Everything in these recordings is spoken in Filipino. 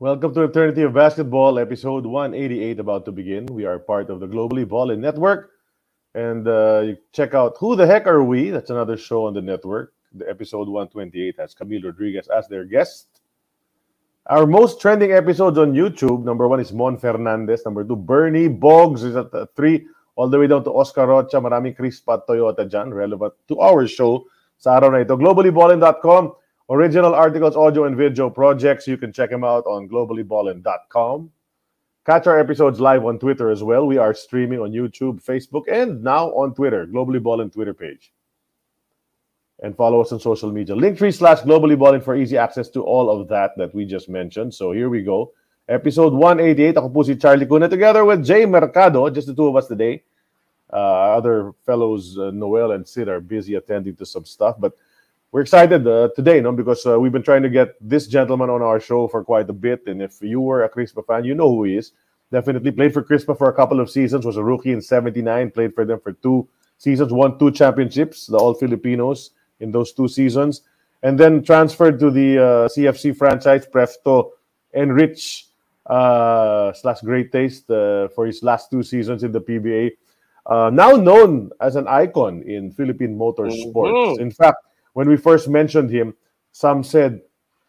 Welcome to Eternity of Basketball, episode 188 about to begin. We are part of the Globally Ballin Network. And uh, you check out Who the Heck Are We? That's another show on the network. The episode 128 has Camille Rodriguez as their guest. Our most trending episodes on YouTube, number one is Mon Fernandez. Number two, Bernie Boggs is at three, all the way down to Oscar Rocha. Maraming Chris Pat Toyota dyan, relevant to our show sa araw na ito. GloballyBallin.com Original articles, audio, and video projects. You can check them out on globallyballin.com. Catch our episodes live on Twitter as well. We are streaming on YouTube, Facebook, and now on Twitter, Globally Ballin Twitter page. And follow us on social media. Linktree slash Globally Ballin for easy access to all of that that we just mentioned. So here we go. Episode 188. Ako po si Charlie Cuna together with Jay Mercado. Just the two of us today. Uh, other fellows, uh, Noel and Sid, are busy attending to some stuff. But we're excited uh, today, no, because uh, we've been trying to get this gentleman on our show for quite a bit. And if you were a Crispa fan, you know who he is. Definitely played for Crispa for a couple of seasons. Was a rookie in '79. Played for them for two seasons. Won two championships, the All Filipinos in those two seasons, and then transferred to the uh, CFC franchise Prefto Enrich uh, slash Great Taste uh, for his last two seasons in the PBA. Uh, now known as an icon in Philippine motorsports. Mm-hmm. In fact, when we first mentioned him, some said,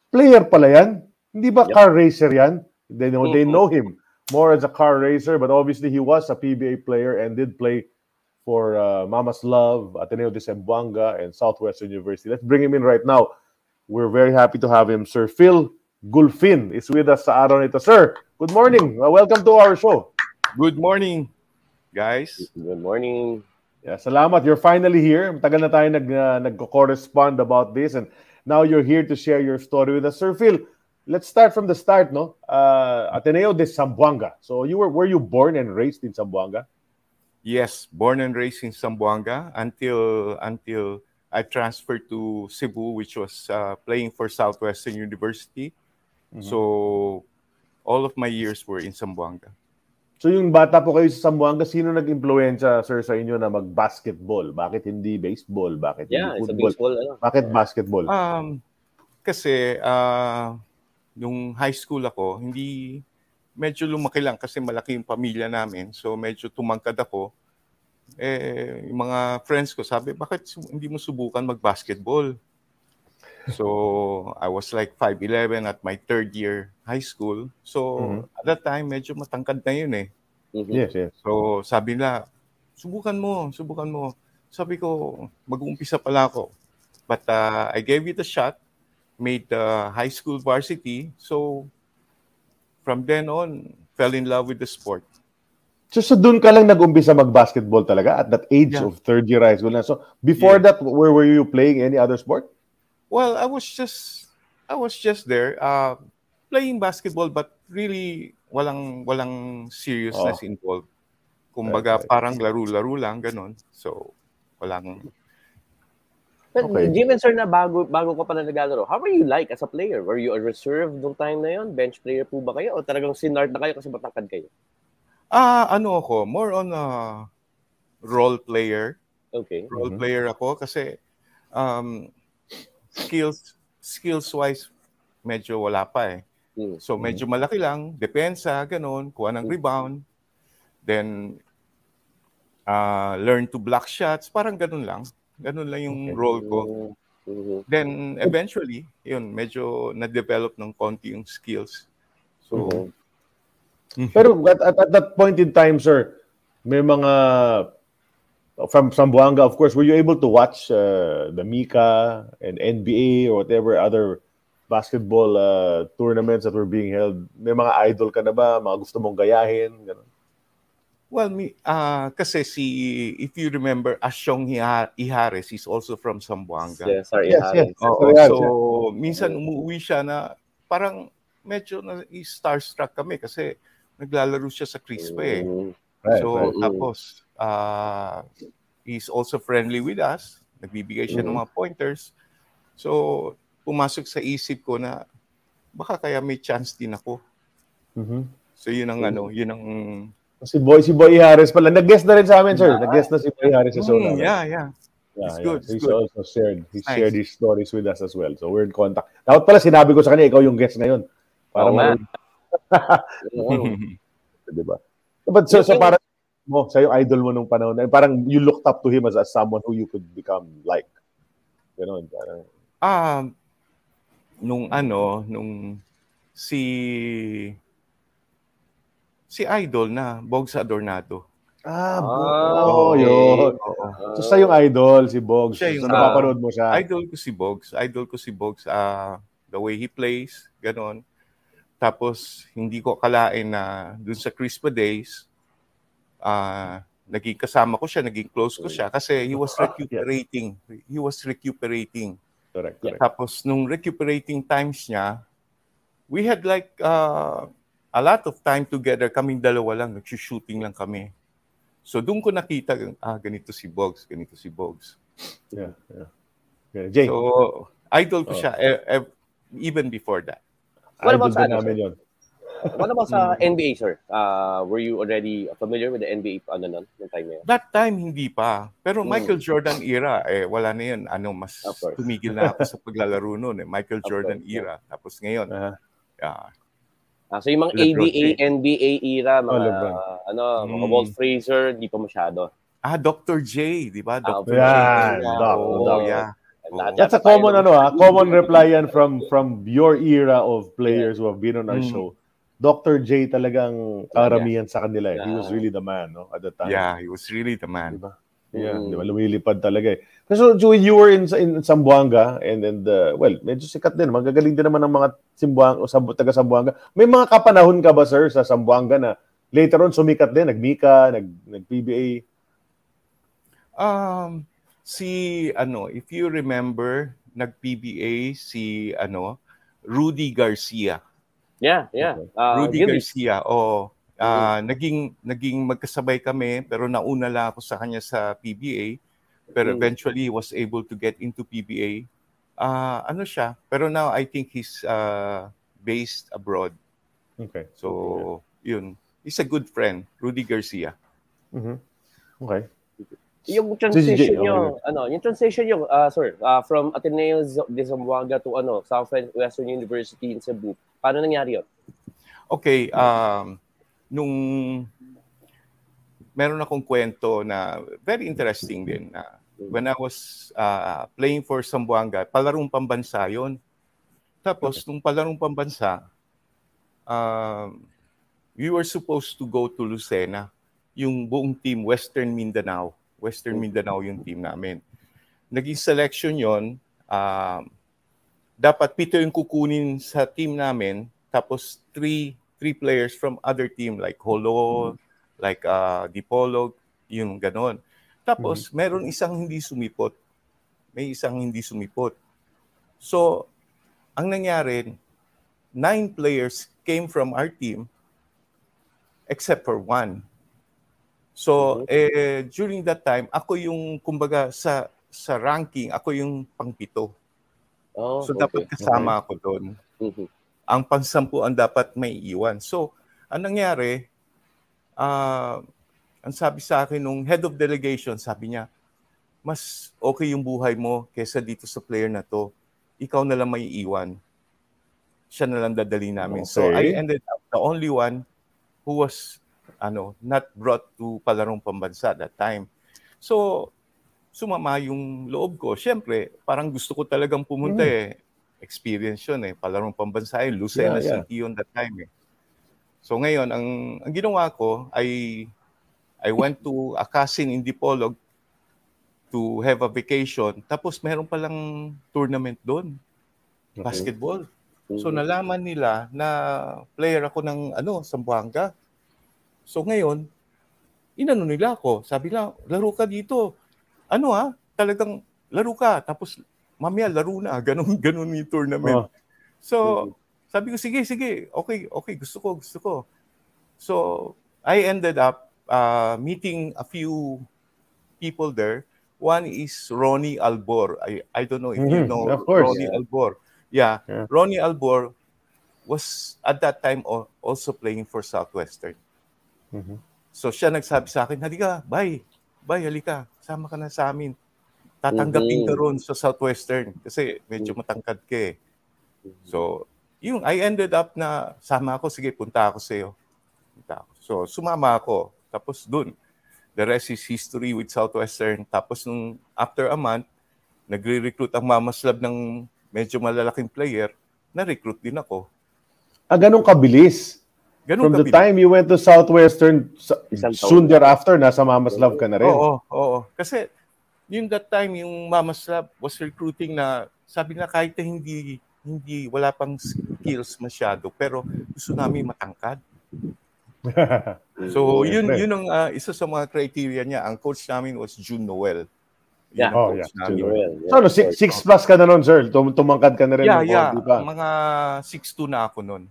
player pala yan? Hindi ba yep. car racer yan? They know, mm-hmm. they know him more as a car racer, but obviously he was a PBA player and did play for uh, Mama's Love, Ateneo de Zamboanga, and Southwestern University. Let's bring him in right now. We're very happy to have him. Sir Phil Gulfin is with us sa araw nito. Sir, good morning. Uh, welcome to our show. Good morning, guys. Good morning. Yeah, salamat. You're finally here. Tagal na tayo nag, uh, nagko-correspond about this and now you're here to share your story with us. Sir Phil, let's start from the start, no? Uh, Ateneo de Zamboanga. So you were were you born and raised in Zamboanga? Yes, born and raised in Zamboanga until until I transferred to Cebu, which was uh, playing for Southwestern University. Mm-hmm. So all of my years were in Zamboanga. So yung bata po kayo sa Zamboanga, sino nag-impluensya, sir, sa inyo na mag-basketball? Bakit hindi baseball? Bakit yeah, hindi football? Baseball, ano? Bakit basketball? Um, kasi, uh, nung high school ako, hindi, medyo lumaki lang kasi malaki yung pamilya namin. So, medyo tumangkad ako. Eh, yung mga friends ko sabi, bakit hindi mo subukan mag-basketball? So, I was like 5'11 at my third year high school. So, mm-hmm. at that time, medyo matangkad na yun eh. Mm-hmm. Yes, yes. So, sabi nila, subukan mo, subukan mo. Sabi ko, mag-uumpisa pala ako. But uh, I gave it a shot, made the high school varsity. So, from then on, fell in love with the sport. So, so doon ka lang nag-umpisa mag-basketball talaga at that age yeah. of third year high school na. So, before yeah. that, where were you playing any other sport? Well, I was just I was just there uh, playing basketball but really walang walang seriousness oh. involved. Kumbaga right. parang laro-laro lang ganun. So walang But okay. Jim and Sir, na bago, bago ka pala naglalaro, how were you like as a player? Were you a reserve nung time na yon? Bench player po ba kayo? O talagang sinart na kayo kasi matangkad kayo? Ah, uh, ano ako, more on a role player. Okay. Role mm-hmm. player ako kasi um, skills skills wise medyo wala pa eh. Hmm. So medyo malaki lang, depensa, ganun, kuha ng hmm. rebound. Then uh, learn to block shots, parang ganun lang. Ganun lang yung role ko. Mm-hmm. Then eventually, yun, medyo na-develop ng konti yung skills. So mm-hmm. Pero at, at, at that point in time, sir, may mga from Zamboanga, of course, were you able to watch uh, the Mika and NBA or whatever other basketball uh, tournaments that were being held? May mga idol ka na ba? Mga gusto mong gayahin? Ganun. Well, me, uh, kasi si, if you remember, Asyong Ihares is also from Zamboanga. Yes, sorry, yes, yes. Oo, so, minsan umuwi siya na parang medyo na starstruck kami kasi naglalaro siya sa Crispa eh. Mm. Right, so, right. tapos, uh, he's also friendly with us. Nagbibigay siya ng mga pointers. So, pumasok sa isip ko na baka kaya may chance din ako. Mhm. So, yun ang ano, yun ang... Si Boy, si Boy Harris pala. Nag-guest na rin sa amin, sir. Nag-guest na si Boy Harris sa show Mm, namin. yeah, yeah. Yeah, It's yeah. good, it's he's good. also shared, he Nice. shared his stories with us as well. So we're in contact. Dapat pala sinabi ko sa kanya, ikaw yung guest ngayon. Para Oo nga. ma- Oo. di ba? But so, so para mo, sa yung idol mo nung panahon, na- parang you looked up to him as, as someone who you could become like. Ganon. Parang, Ah, nung ano, nung si si Idol na Bogs Adornado. ah, Ah, oh, okay. yun. So siya yung idol, si Bogs. Siya yung- so napapanood mo siya. Idol ko si Bogs. Idol ko si Bogs. ah the way he plays, ganon. Tapos, hindi ko akalain na dun sa Crispa Days, ah naging kasama ko siya, naging close ko siya kasi he was recuperating. He was recuperating. Correct, correct. Tapos, nung recuperating times niya, we had like uh, a lot of time together. Kaming dalawa lang, nag-shooting lang kami. So, doon ko nakita, ah, ganito si Bogs, ganito si Bogs. Yeah, yeah. Okay, Jay, So, idol ko Oh. siya eh, eh, even before that. What idol about sa din namin yun. What about sa NBA, sir? Uh, were you already familiar with the NBA ano nun, yung time na yun? That time, hindi pa. Pero Hmm. Michael Jordan era, eh, wala na yun. Ano, mas tumigil na ako sa paglalaro noon. Eh. Michael Jordan yeah. era. Tapos ngayon, Ah, yeah. Ah, so yung mga LeBron ABA, James. NBA era, mga Oh, ano, mga Mm. Walt Frazier, di pa masyado. Ah, Dr. J, di ba? Dr. Yan, J. Doc, Oo, Doc. yeah. Lahat That's a common ano ah, common reply yan from from your era of players who have been on our Mm. show. Dr. J talagang karamihan sa kanila eh. He was Yeah. really the man no at the time. Yeah, he was really the man. Diba? Yeah, Mm. di ba? Lumilipad talaga eh. So, so when you were in in Zamboanga and and uh, well, medyo sikat din. Magagaling din naman ng mga Simbuanga o Sambu, taga Zamboanga. May mga kapanahon ka ba sir sa Zamboanga na later on sumikat din, nagmika, nag nag PBA. Um, si, ano, if you remember, nag-PBA si, ano, Rudy Garcia. Yeah, yeah. Uh, Rudy Gillies. Garcia, oo. Ah, naging naging magkasabay kami pero nauna lang ako sa kanya sa PBA pero Mm. eventually he was able to get into PBA. Ah, ano siya? Pero now I think he's uh, based abroad. Okay. So, yun. He's a good friend, Rudy Garcia. Mhm. Okay. Yung Si transition JJ, nyo, ano, yung transition nyo, uh, sir, uh, from Ateneo de Zamboanga to ano, Southwestern University in Cebu, paano nangyari yun? Okay, um, nung meron akong kwento na very interesting din na when I was uh, playing for Sambuanga, palarong pambansa yon. Tapos, nung palarong pambansa, um, we were supposed to go to Lucena. Yung buong team, Western Mindanao. Western Mindanao yung team namin. Naging selection yon. Um, dapat pito yung kukunin sa team namin. Tapos, three three players from other team like Holo, like uh, Dipolog, yung ganon. Tapos, meron isang hindi sumipot. May isang hindi sumipot. So, ang nangyari, nine players came from our team except for one. So, eh, during that time, ako yung, kumbaga, sa sa ranking, ako yung pangpito. Oh, So, okay. dapat kasama ako doon Mhm. ang pansampuan dapat may iwan. So, ang nangyari, ah, ang sabi sa akin nung head of delegation, sabi niya, mas okay yung buhay mo kesa dito sa player na to. Ikaw na lang may iwan. Siya na lang dadali namin. So, Okay. I ended up the only one who was ano, not brought to palarong pambansa that time. So, sumama yung loob ko. Siyempre, parang gusto ko talagang pumunta eh experience yun eh. Palarong pambansa yun. Lucena Yeah, yeah. City yun that time eh. So ngayon, ang, ang ginawa ko ay I went to a cousin in Dipolog to have a vacation. Tapos meron palang tournament doon, basketball. So Mhm. nalaman nila na player ako ng ano, Sambuanga. So ngayon, inano nila ako. Sabi lang, laro ka dito. Ano ah, talagang laro ka. Tapos mamaya laro na. Ganun, ganun yung tournament. Oh. So, Sabi ko, sige, sige, okay, okay, gusto ko, gusto ko. So, I ended up uh, meeting a few people there. One is Ronnie Albor. I, I don't know if you Mhm, know of course. Ronnie Albor. Yeah. Yeah. Ronnie Albor was at that time al- also playing for Southwestern. Mhm. So siya nagsabi sa akin, halika, bye, bye, halika, sama ka na sa amin. Tatanggapin ka Mhm. ron sa Southwestern kasi medyo matangkad ka eh. So, yung I ended up na sama ako, sige, punta ako sa iyo. Punta ako. So, sumama ako. Tapos dun, the rest is history with Southwestern. Tapos nung after a month, nagre-recruit ang Mamas Lab ng medyo malalaking player, na-recruit din ako. Ah, ganun kabilis. Ganun From the time you went to Southwestern, soon thereafter, nasa Mama's Love ka na rin. Oo, oo. Kasi yung that time, yung Mama Slab was recruiting na sabi na kahit na hindi hindi wala pang skills masyado pero gusto namin matangkad. So yun yun ang ah, isa sa mga criteria niya. Ang coach namin was June Noel. Yun Yeah. Oh, yeah. Well, yeah, So, ano, of six, six plus ka na nun, sir. Tum- tumangkad ka na rin. Yeah, yeah. konti pa. Mga 6'2 na ako noon.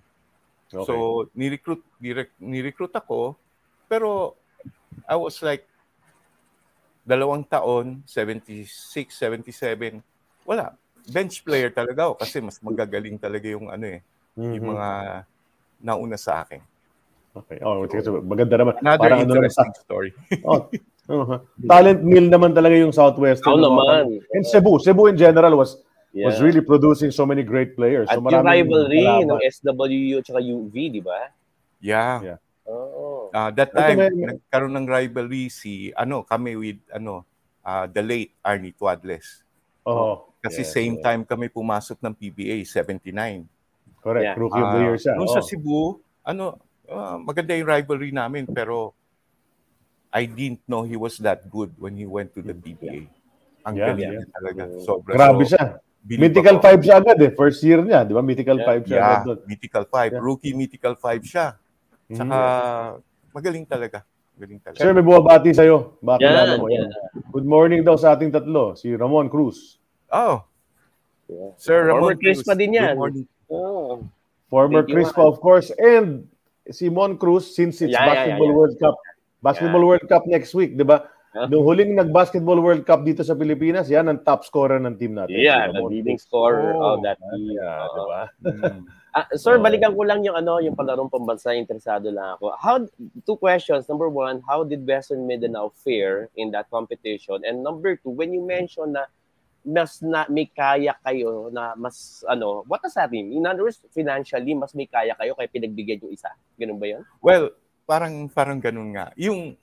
Okay. So ni-recruit direct ni-recruit ako pero I was like dalawang taon, 76, 77. Wala. Bench player talaga ako kasi mas magagaling talaga yung ano eh, Mhm. yung mga nauna sa akin. Okay. Oh, kasi maganda naman. Another Parang ano, interesting story. oh, uh-huh. Talent mill naman talaga yung Southwestern. Oo naman. And Cebu. Cebu in general was Yeah. was really producing so many great players. At So yung rivalry ng SWU at saka UV, di ba? Yeah. Yeah. Oo. Ah, that Ito time may- may- nagkaroon ng rivalry si ano kami with ano ah, the late Arnie Tuadles. Oo. Kasi Yes, same yes. time kami pumasok ng PBA 79. Correct. Yeah. Rookie of the Ah, year siya. Nung Oo. sa Cebu, ano, ah, maganda yung rivalry namin pero I didn't know he was that good when he went to the PBA. Ang Yeah, galing yeah. niya talaga. Sobra. Grabe So, siya. Mythical ako. 5 siya agad eh. First year niya. Di ba? Mythical Yeah. 5 siya Yeah, agad doon. Mythical 5. Yeah. Rookie Mythical 5 siya. Tsaka, Mhm. magaling talaga. Magaling talaga. Sir, may bumabati sa'yo. Bakit Yan, mo? yan. Good morning daw sa ating tatlo. Si Ramon Cruz. Oh, Yeah. Sir Former Ramon Chris Cruz. pa din Good yan. morning. Oo. Former Crispa, man. of course. And si Mon Cruz, since it's Yeah, yeah, Basketball yeah, yeah. World Cup. Basketball World Cup next week, di ba? Nung huling nag-Basketball World Cup dito sa Pilipinas, yan ang top scorer ng team natin. Yeah, the leading scorer Oh. of that team. Yeah, Oo. di ba? Mm. Ah, sir, balikan ko lang yung ano, yung palarong pambansa, interesado lang ako. How two questions. Number one, how did Western Mindanao fare in that competition? And number two, when you mention na mas na may kaya kayo na mas ano, what does that mean? In other words, financially mas may kaya kayo kaya pinagbigyan yung isa. Ganun ba 'yon? Well, parang parang ganun nga. Yung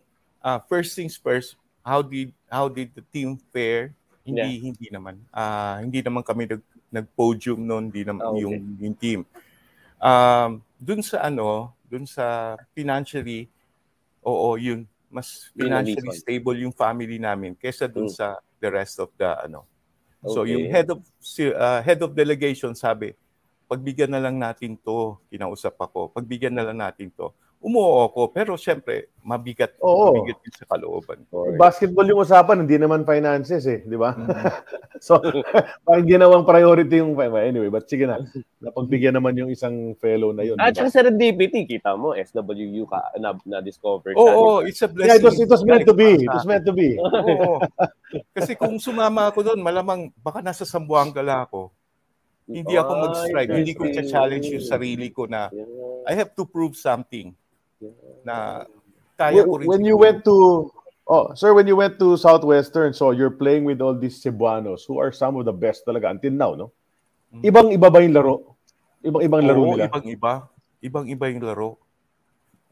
ah, first things first, how did how did the team fare? Hindi hindi naman. Ah, hindi naman kami nag nag-podium noon, hindi naman Ah, okay. yung yung team. Um, dun sa ano, dun sa financially oo, yun mas financially stable yung family namin kaysa dun Mm. sa the rest of the ano. So Okay. yung head of ah, head of delegation sabi, pagbigyan na lang natin to, kinausap ako, pagbigyan na lang natin to. Umuo ako, pero syempre, mabigat, Oo. mabigat yun sa kalooban ko. Basketball yung usapan, hindi naman finances eh, di ba? Mhm. so, parang ginawang priority yung anyway, but sige na. Napagbigyan naman yung isang fellow na yun. At di ba? saka serendipity, kita mo, SWU ka na, na discover Oo, oo, it's a Yeah, blessing. it was, it was meant to be. It was meant to be. Oo. Kasi kung sumama ako doon, malamang baka nasa Sambuanga lang ako. Hindi ako mag-strike. Hindi ko challenge yung sarili ko na I have to prove something na kaya ko rin. when, you went to Oh, sir, when you went to Southwestern, so you're playing with all these Cebuanos who are some of the best talaga until now, no? Mm. Ibang-iba ba yung laro? Ibang-ibang laro Oo, nila? ibang-iba. Ibang-iba yung laro.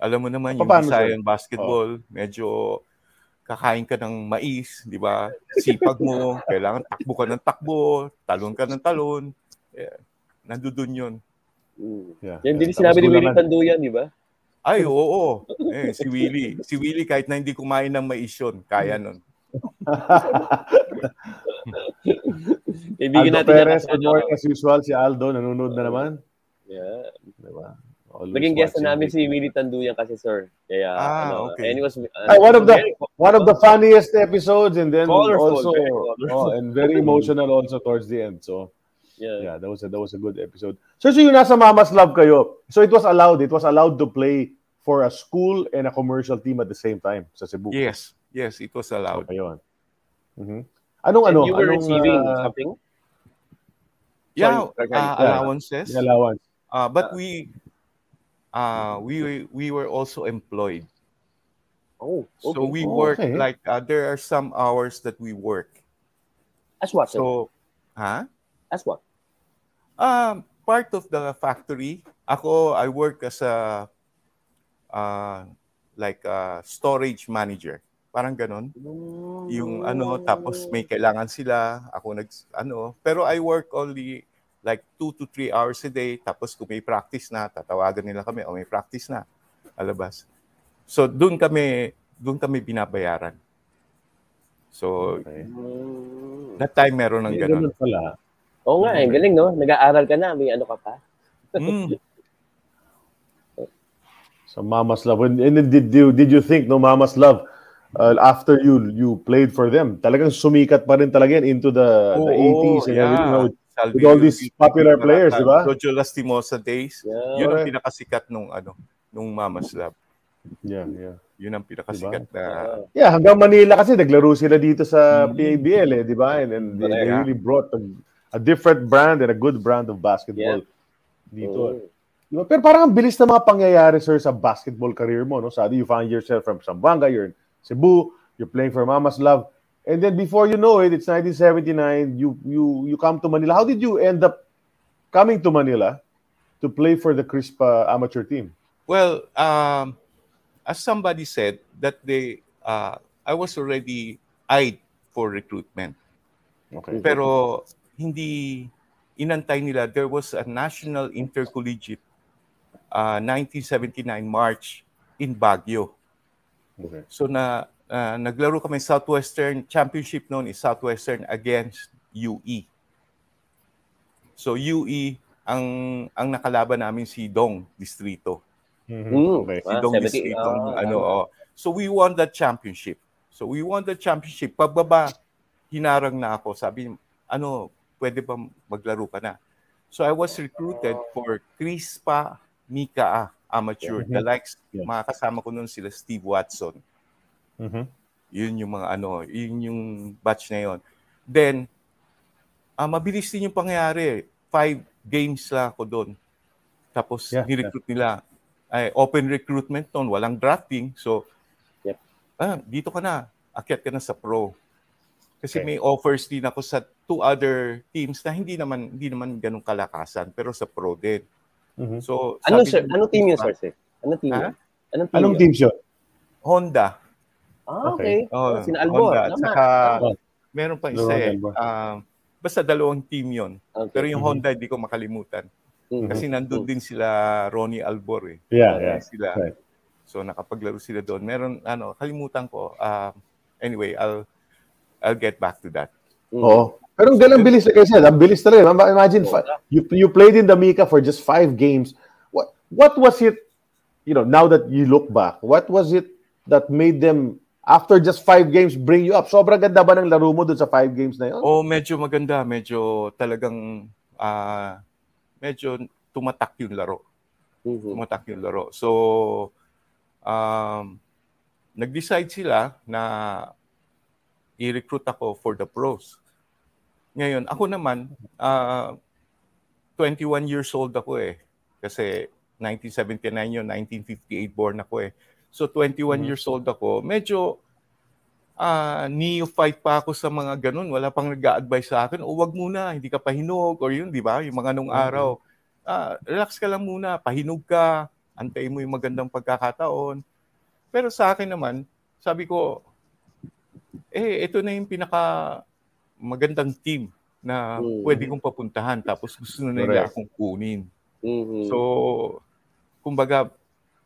Alam mo naman, yung Paano, Visayan basketball, medyo kakain ka ng mais, di ba? Sipag mo, kailangan takbo ka ng takbo, talon ka ng talon. Yeah. Nandudun yun. Mm. Yeah. Yan din Tapos sinabi ni Willie. Tanduyan, di ba? Ay, oo. Eh, si Willie. Si Willie, kahit na hindi kumain ng mais yun, kaya nun. Kaibigan Aldo natin Perez, good ano, morning as usual. Si Aldo, nanonood na naman. Yeah. Diba? Always Naging guest na namin si Willie Tanduyan kasi, sir. Kaya, Ah, ano, okay. and it was, uh, Ay, one of the very- one of the funniest episodes and then Colorful, also very colorful. oh, and very emotional also towards the end. So Yeah. Yeah, that was a, that was a good episode. So, so yung nasa Mama's Love kayo, so it was allowed, it was allowed to play for a school and a commercial team at the same time sa Cebu. Yes, yes, it was allowed. Okay, yun. Mhm. Anong And ano? you were anong, receiving uh, something? Yeah, Sorry, Kagay. uh, Yeah. allowances. the allowance? Uh, but we, uh, we we were also employed. Oh, okay. So we Oh, work okay. like uh, there are some hours that we work. As what? sir? So, huh? As what? Um, part of the factory. Ako, I work as a uh, like a storage manager. Parang ganon. Yung ano, tapos may kailangan sila, ako nag, ano, pero I work only like two to three hours a day. Tapos kung may practice na, tatawagan nila kami, o may practice na, alabas. So, doon kami, doon kami binabayaran. So, Okay. That time meron ng ganon. ganun pala. Oo nga, eh, galing no? Nag-aaral ka na, may ano ka pa. Mm. So Mama's Love. And, and then did you did you think no Mama's Love uh, after you you played for them? Talagang sumikat pa rin talaga yan into the, the 80s and everything. you know, Salvi with all these popular players, di ba? Jojo Lastimosa days. Yeah. Yun ang pinakasikat nung ano, nung Mama's Lab. Yeah, yeah. Yun ang pinakasikat na Ah. Yeah, hanggang Manila kasi naglaro sila dito sa Mm. PABL eh, di ba? And, and they, they really brought a, a different brand and a good brand of basketball dito. Oh. Pero parang ang bilis na mga pangyayari, sir, sa basketball career mo. No? Sadi, you find yourself from Zamboanga, you're in Cebu, you're playing for Mama's Love. And then before you know it, it's 1979, you you you come to Manila. How did you end up coming to Manila to play for the Crispa amateur team? Well, um, as somebody said that they uh, I was already eyed for recruitment. Okay. Pero hindi inantay nila there was a national intercollegiate uh, 1979 March in Baguio. okay. So na uh, naglaro kami Southwestern Championship noon is Southwestern against UE. So UE ang ang nakalaban namin si Dong Distrito. Mhm. Mm. Okay. Si Ah, Dong 70, Distrito ah, ano oh. So we won that championship. So we won the championship. Pagbaba hinarang na ako. Sabi ano, pwede ba maglaro ka na? So I was recruited for Crispa Mika amateur. The likes Yeah. mga kasama ko noon sila Steve Watson. Mhm. Yun yung mga ano, yun yung batch na yun. Then, ah mabilis din yung pangyayari. Five games lang ako doon. Tapos, Yeah, ni-recruit nila. Ay, open recruitment noon, walang drafting. So, Yep. ah, dito ka na. Akyat ka na sa pro. Kasi Okay. may offers din ako sa two other teams na hindi naman hindi naman ganun kalakasan pero sa pro din. Mhm. So, Ano sir? Ano team yun, sir? sir? Ano team Ha? yun? Anong team Anong yun? team siya? Honda. Ah, okay. Oh, Oh, Sina Albor. Honda. At Tama. saka, Oh. meron pa isa eh. Ah, basta dalawang team yon. Okay. Pero yung Mhm. Honda, hindi ko makalimutan. Mhm. Kasi nandun din sila Ronnie Albor eh. Yeah, yeah. Sila. Right. So nakapaglaro sila doon. Meron, ano, kalimutan ko. Ah, anyway, I'll I'll get back to that. Mhm. Oo. Pero ang galang bilis, like I said, ang bilis talaga. Ima- Imagine, you, you played in the Mika for just five games. What what was it, you know, now that you look back, what was it that made them, after just five games, bring you up? Sobrang ganda ba ng laro mo dun sa five games na yun? Oh, medyo maganda. Medyo talagang, ah, medyo tumatak yung laro. Mhm. tumatak yung laro. So, um, nag-decide sila na i-recruit ako for the pros. Ngayon, ako naman, ah, 21 years old ako eh. Kasi 1979 yun, 1958 born ako eh. So 21 Mhm. years old ako. Medyo ah neophyte pa ako sa mga ganun. Wala pang nag-a-advise sa akin, o wag muna, hindi ka pahinog, or yun, di ba? Yung mga nung Mhm. araw. Ah, relax ka lang muna, pahinog ka, antayin mo yung magandang pagkakataon. Pero sa akin naman, sabi ko, eh, ito na yung pinaka magandang team na Mm. pwede kong papuntahan tapos gusto na nila Correct. akong kunin. Mhm. So, kumbaga,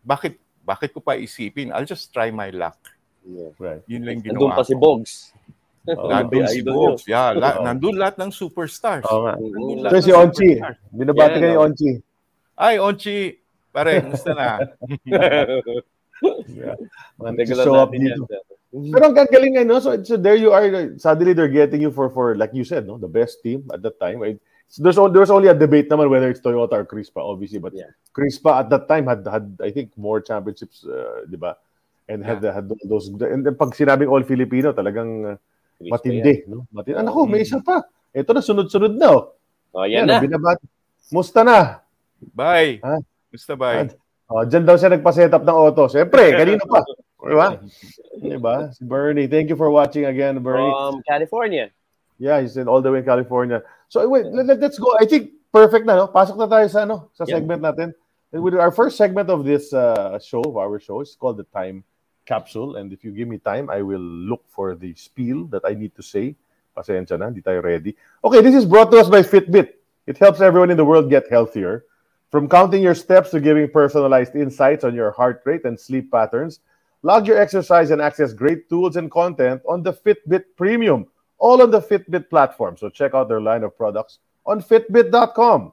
bakit bakit ko pa isipin? I'll just try my luck. Yeah. Right. Yun lang yung Nandun ginawa pa si ko. Bogs. Oo. Nandun si idol Bogs. Yeah, la- Oo. nandun lahat ng superstars. Nga. Mhm. Nandun So lahat si Onchi, superstars. binabati Yeah, kayo no. Onchi. Ay, Onchi, pare, musta na? Yeah. Man, show up natin yan, dito. sir. Pero ang gagaling nga, no? So, so there you are. Suddenly they're getting you for, for like you said, no? The best team at that time. Right? there's only, there's only a debate naman whether it's Toyota or Crispa, obviously. But Yeah. Crispa at that time had had I think more championships, uh, di ba? And had had those and then pag sinabing all Filipino, talagang uh, Crispa matindi, no? Matindi. Ano ko, may isa pa. Ito na sunod-sunod na. Oh. Oh, yan Yan, na. oh, binabat. Musta na? Bye. Ah. Basta bye. Oh, diyan daw siya nagpa-set up ng auto. Siyempre, kanina pa. Di ba? Di ba? Si Bernie. Thank you for watching again, Bernie. From California. Yeah, he's in all the way in California. So wait, let, let- let's go. I think perfect na, no? Pasok na tayo sa ano, sa Yeah. segment natin. And with our first segment of this uh, show, of our show, is called the Time Capsule. And if you give me time, I will look for the spiel that I need to say. Pasensya na, hindi tayo ready. Okay, this is brought to us by Fitbit. It helps everyone in the world get healthier. From counting your steps to giving personalized insights on your heart rate and sleep patterns, log your exercise and access great tools and content on the Fitbit Premium, all on the Fitbit platform. So check out their line of products on fitbit.com.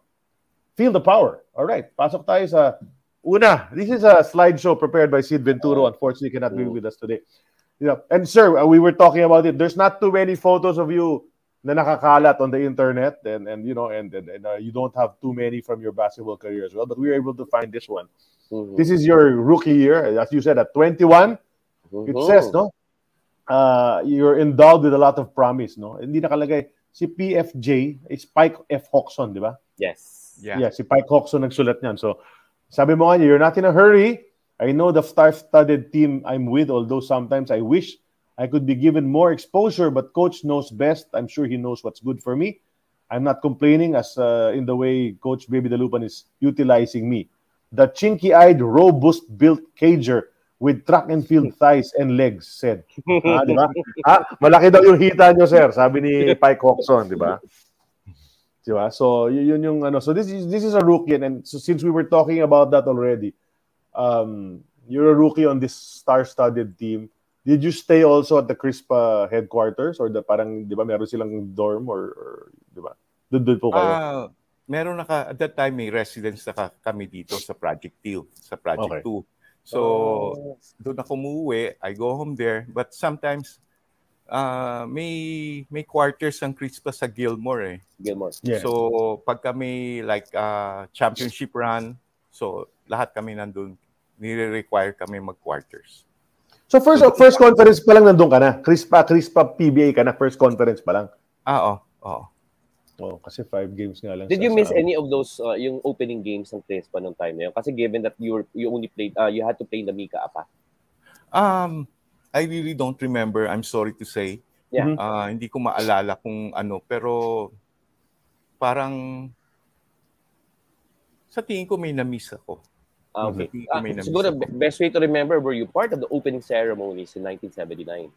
Feel the power. All right, pasok tayo sa una. This is a slideshow prepared by Sid Venturo. Unfortunately, he cannot be with us today. Yeah, and sir, uh, we were talking about it. There's not too many photos of you na nakakalat on the internet, and and you know, and and, and uh, you don't have too many from your basketball career as well. But we were able to find this one. Mhm. This is your rookie year, as you said, at 21. It Mhm. says, no? Uh, you're endowed with a lot of promise, no? Hindi nakalagay si PFJ is Pike F. Hoxon, di ba? Yes. Yeah. Yeah, si Pike Hoxon nagsulat niyan. So, sabi mo nga niya, you're not in a hurry. I know the star-studded team I'm with, although sometimes I wish I could be given more exposure, but coach knows best. I'm sure he knows what's good for me. I'm not complaining as uh, in the way Coach Baby Dalupan is utilizing me. The chinky-eyed, robust-built cager with track and field thighs and legs said. Ah, di ba? Ah, malaki daw yung hita nyo, sir. Sabi ni Pike Hoxon, di ba? Di ba? So, yun yung ano. So, this is this is a rookie. And, and so since we were talking about that already, um, you're a rookie on this star-studded team. Did you stay also at the Crispa headquarters or the parang, di ba, meron silang dorm or, or di ba? Doon doon po kayo. Ah, meron na ka, at that time may residence na ka, kami dito sa Project 2, sa Project Okay. 2. So, Oh. doon ako umuwi, I go home there, but sometimes ah may may quarters ang Crispa sa Gilmore eh. Gilmore. Yeah. So, pag kami like ah, championship run, so lahat kami nandun, nire-require kami mag-quarters. So, first first conference pa lang nandun ka na. Crispa, Crispa PBA ka na. First conference pa lang. Ah, oo. oo. Oh, kasi five games nga lang. Did you miss sa- any of those uh, yung opening games ng Crespa nung time na yun? Kasi given that you were, you only played uh, you had to play the Mika apa. Um, I really don't remember, I'm sorry to say. Yeah. Mhm. Ah, hindi ko maalala kung ano, pero parang sa tingin ko may na-miss ako. Ah, okay. Mhm. Ah, siguro ako. be- best way to remember were you part of the opening ceremonies in 1979?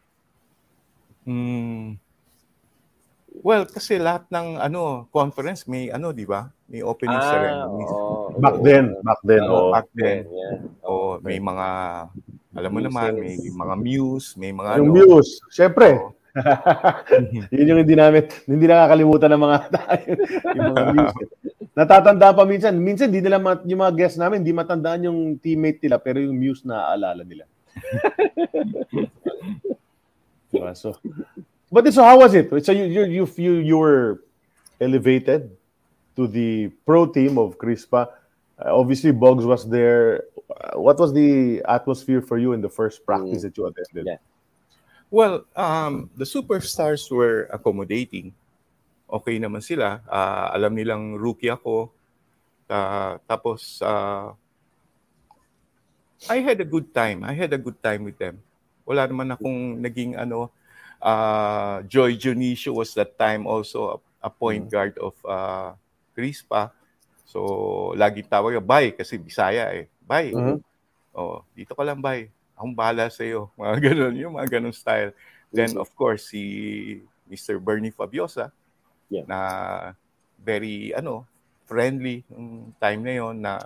Hmm. Well, kasi lahat ng ano conference may ano, 'di ba? May opening ceremony. Ah, oo. Back then, back then. Oo, oh. back then. Yeah. O may mga alam mo naman, may mga muse, may mga Yung ano. Muse, syempre. Oo. Yun yung hindi namin, hindi nakakalimutan ng mga tayo. yung mga Muse. Natatanda pa minsan. Minsan, hindi nila, mat- yung mga guests namin, hindi matandaan yung teammate nila, pero yung Muse na aalala nila. diba? So, but so how was it? So you, you, you, you, you were elevated to the pro team of Crispa. Uh, obviously, Boggs was there. Uh, what was the atmosphere for you in the first practice that you attended? Yeah. Well, um, the superstars were accommodating. Okay naman sila. Ah, alam nilang rookie ako. Ah, tapos, ah, I had a good time. I had a good time with them. Wala naman akong naging ano, ah, Joy Junicio was that time also a, a point guard of uh, Crispa. So, laging tawag, bye, kasi Bisaya eh. Bye. Mhm. Oh, dito ka lang, bye. Akong bahala sa iyo. Mga ganun, yung mga ganun style. Then, of course, si Mr. Bernie Fabiosa, Yeah. na very, ano, friendly yung time na yon na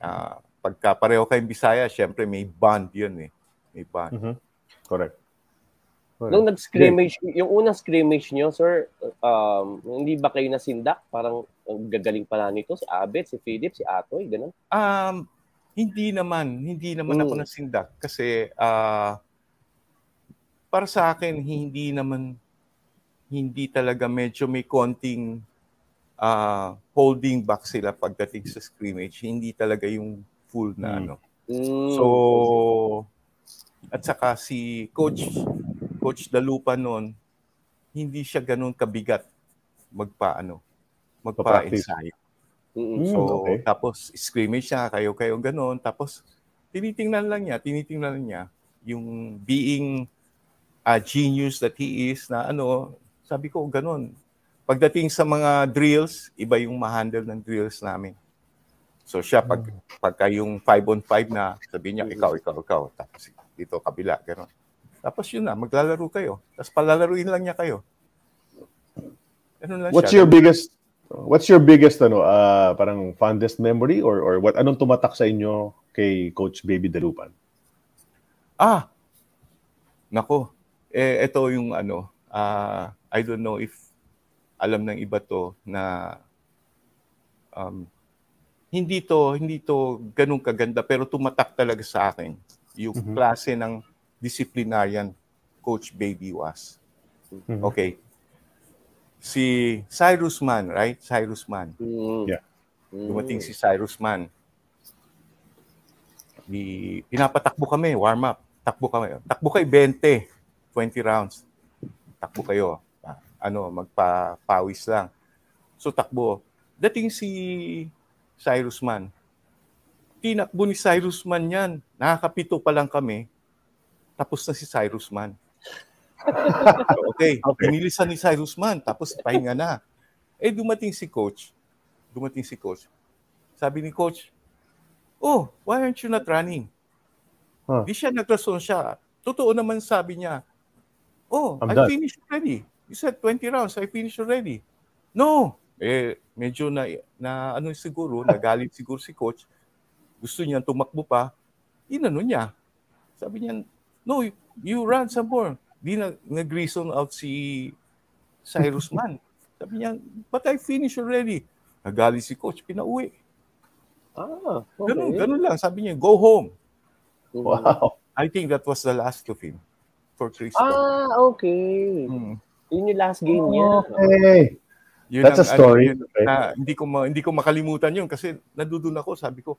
ah, pagka pareho kayong Bisaya, syempre may bond yun eh. May bond. Mhm. Correct. Correct. Nung nag-scrimmage, yung unang scrimmage nyo, sir, um, hindi ba kayo nasindak? Parang ang gagaling pala nito, si Abet, si Philip, si Atoy, ganun. Um, hindi naman, hindi naman ako Mm. nasindak kasi ah para sa akin hindi naman hindi talaga medyo may konting ah, holding back sila pagdating sa scrimmage. Hindi talaga yung full na Mm. ano. Mm. So, at saka si Coach, Coach Dalupa noon, hindi siya ganun kabigat magpa, ano, Pa-practice. magpa-ensayo. Mm-mm. Mm, So, okay. tapos scrimmage siya, kayo-kayo ganun. Tapos, tinitingnan lang niya, tinitingnan niya yung being a genius that he is na ano, sabi ko ganun. Pagdating sa mga drills, iba yung ma-handle ng drills namin. So siya, pag, pagka yung 5 on 5 na, sabi niya, ikaw, ikaw, ikaw. Tapos dito, kabila, gano'n. Tapos yun na, maglalaro kayo. Tapos palalaruin lang niya kayo. Ganun lang What's siya. your biggest What's your biggest ano ah, parang fondest memory or or what anong tumatak sa inyo kay Coach Baby Dalupan? Ah, nako. Eh, ito yung ano, ah, I don't know if alam ng iba to na um, hindi to, hindi to ganun kaganda pero tumatak talaga sa akin yung Mhm. klase ng disciplinarian Coach Baby was. Mhm. Okay. Si Cyrus Man, right? Cyrus Man. Mm. Yeah. Dumating si Cyrus Man. Di, pinapatakbo kami, warm up. Takbo kami. Takbo kayo 20, 20 rounds. Takbo kayo. Ah, Ano, magpapawis lang. So takbo. Dating si Cyrus Man. Tinakbo ni Cyrus Man yan. Nakakapito pa lang kami. Tapos na si Cyrus Man. Okay. Okay. Binilisan ni Cyrus Man. Tapos pahinga na. Eh, dumating si coach. Dumating si coach. Sabi ni coach, Oh, why aren't you not running? Huh. Di siya nagrason siya. Totoo naman sabi niya, Oh, I'm I done." finished already. You said 20 rounds, I finished already. No! Eh, medyo na, na ano siguro, nagalit siguro si coach. Gusto niya tumakbo pa. Inano niya. Sabi niya, no, you run some more. Di na, nag-reason out si Cyrus Man. Sabi niya, but I finished already. Nagalit si coach, pinauwi. Ah, okay. Ganun, ganun lang. Sabi niya, go home. Mm. Wow. I think that was the last of him for Cristo. Ah, okay. Hmm. Yun yung last game niya. Okay. Yun That's a ang- story. ano, yun, na hindi ko ma- hindi ko makalimutan yun kasi nadudun ako, sabi ko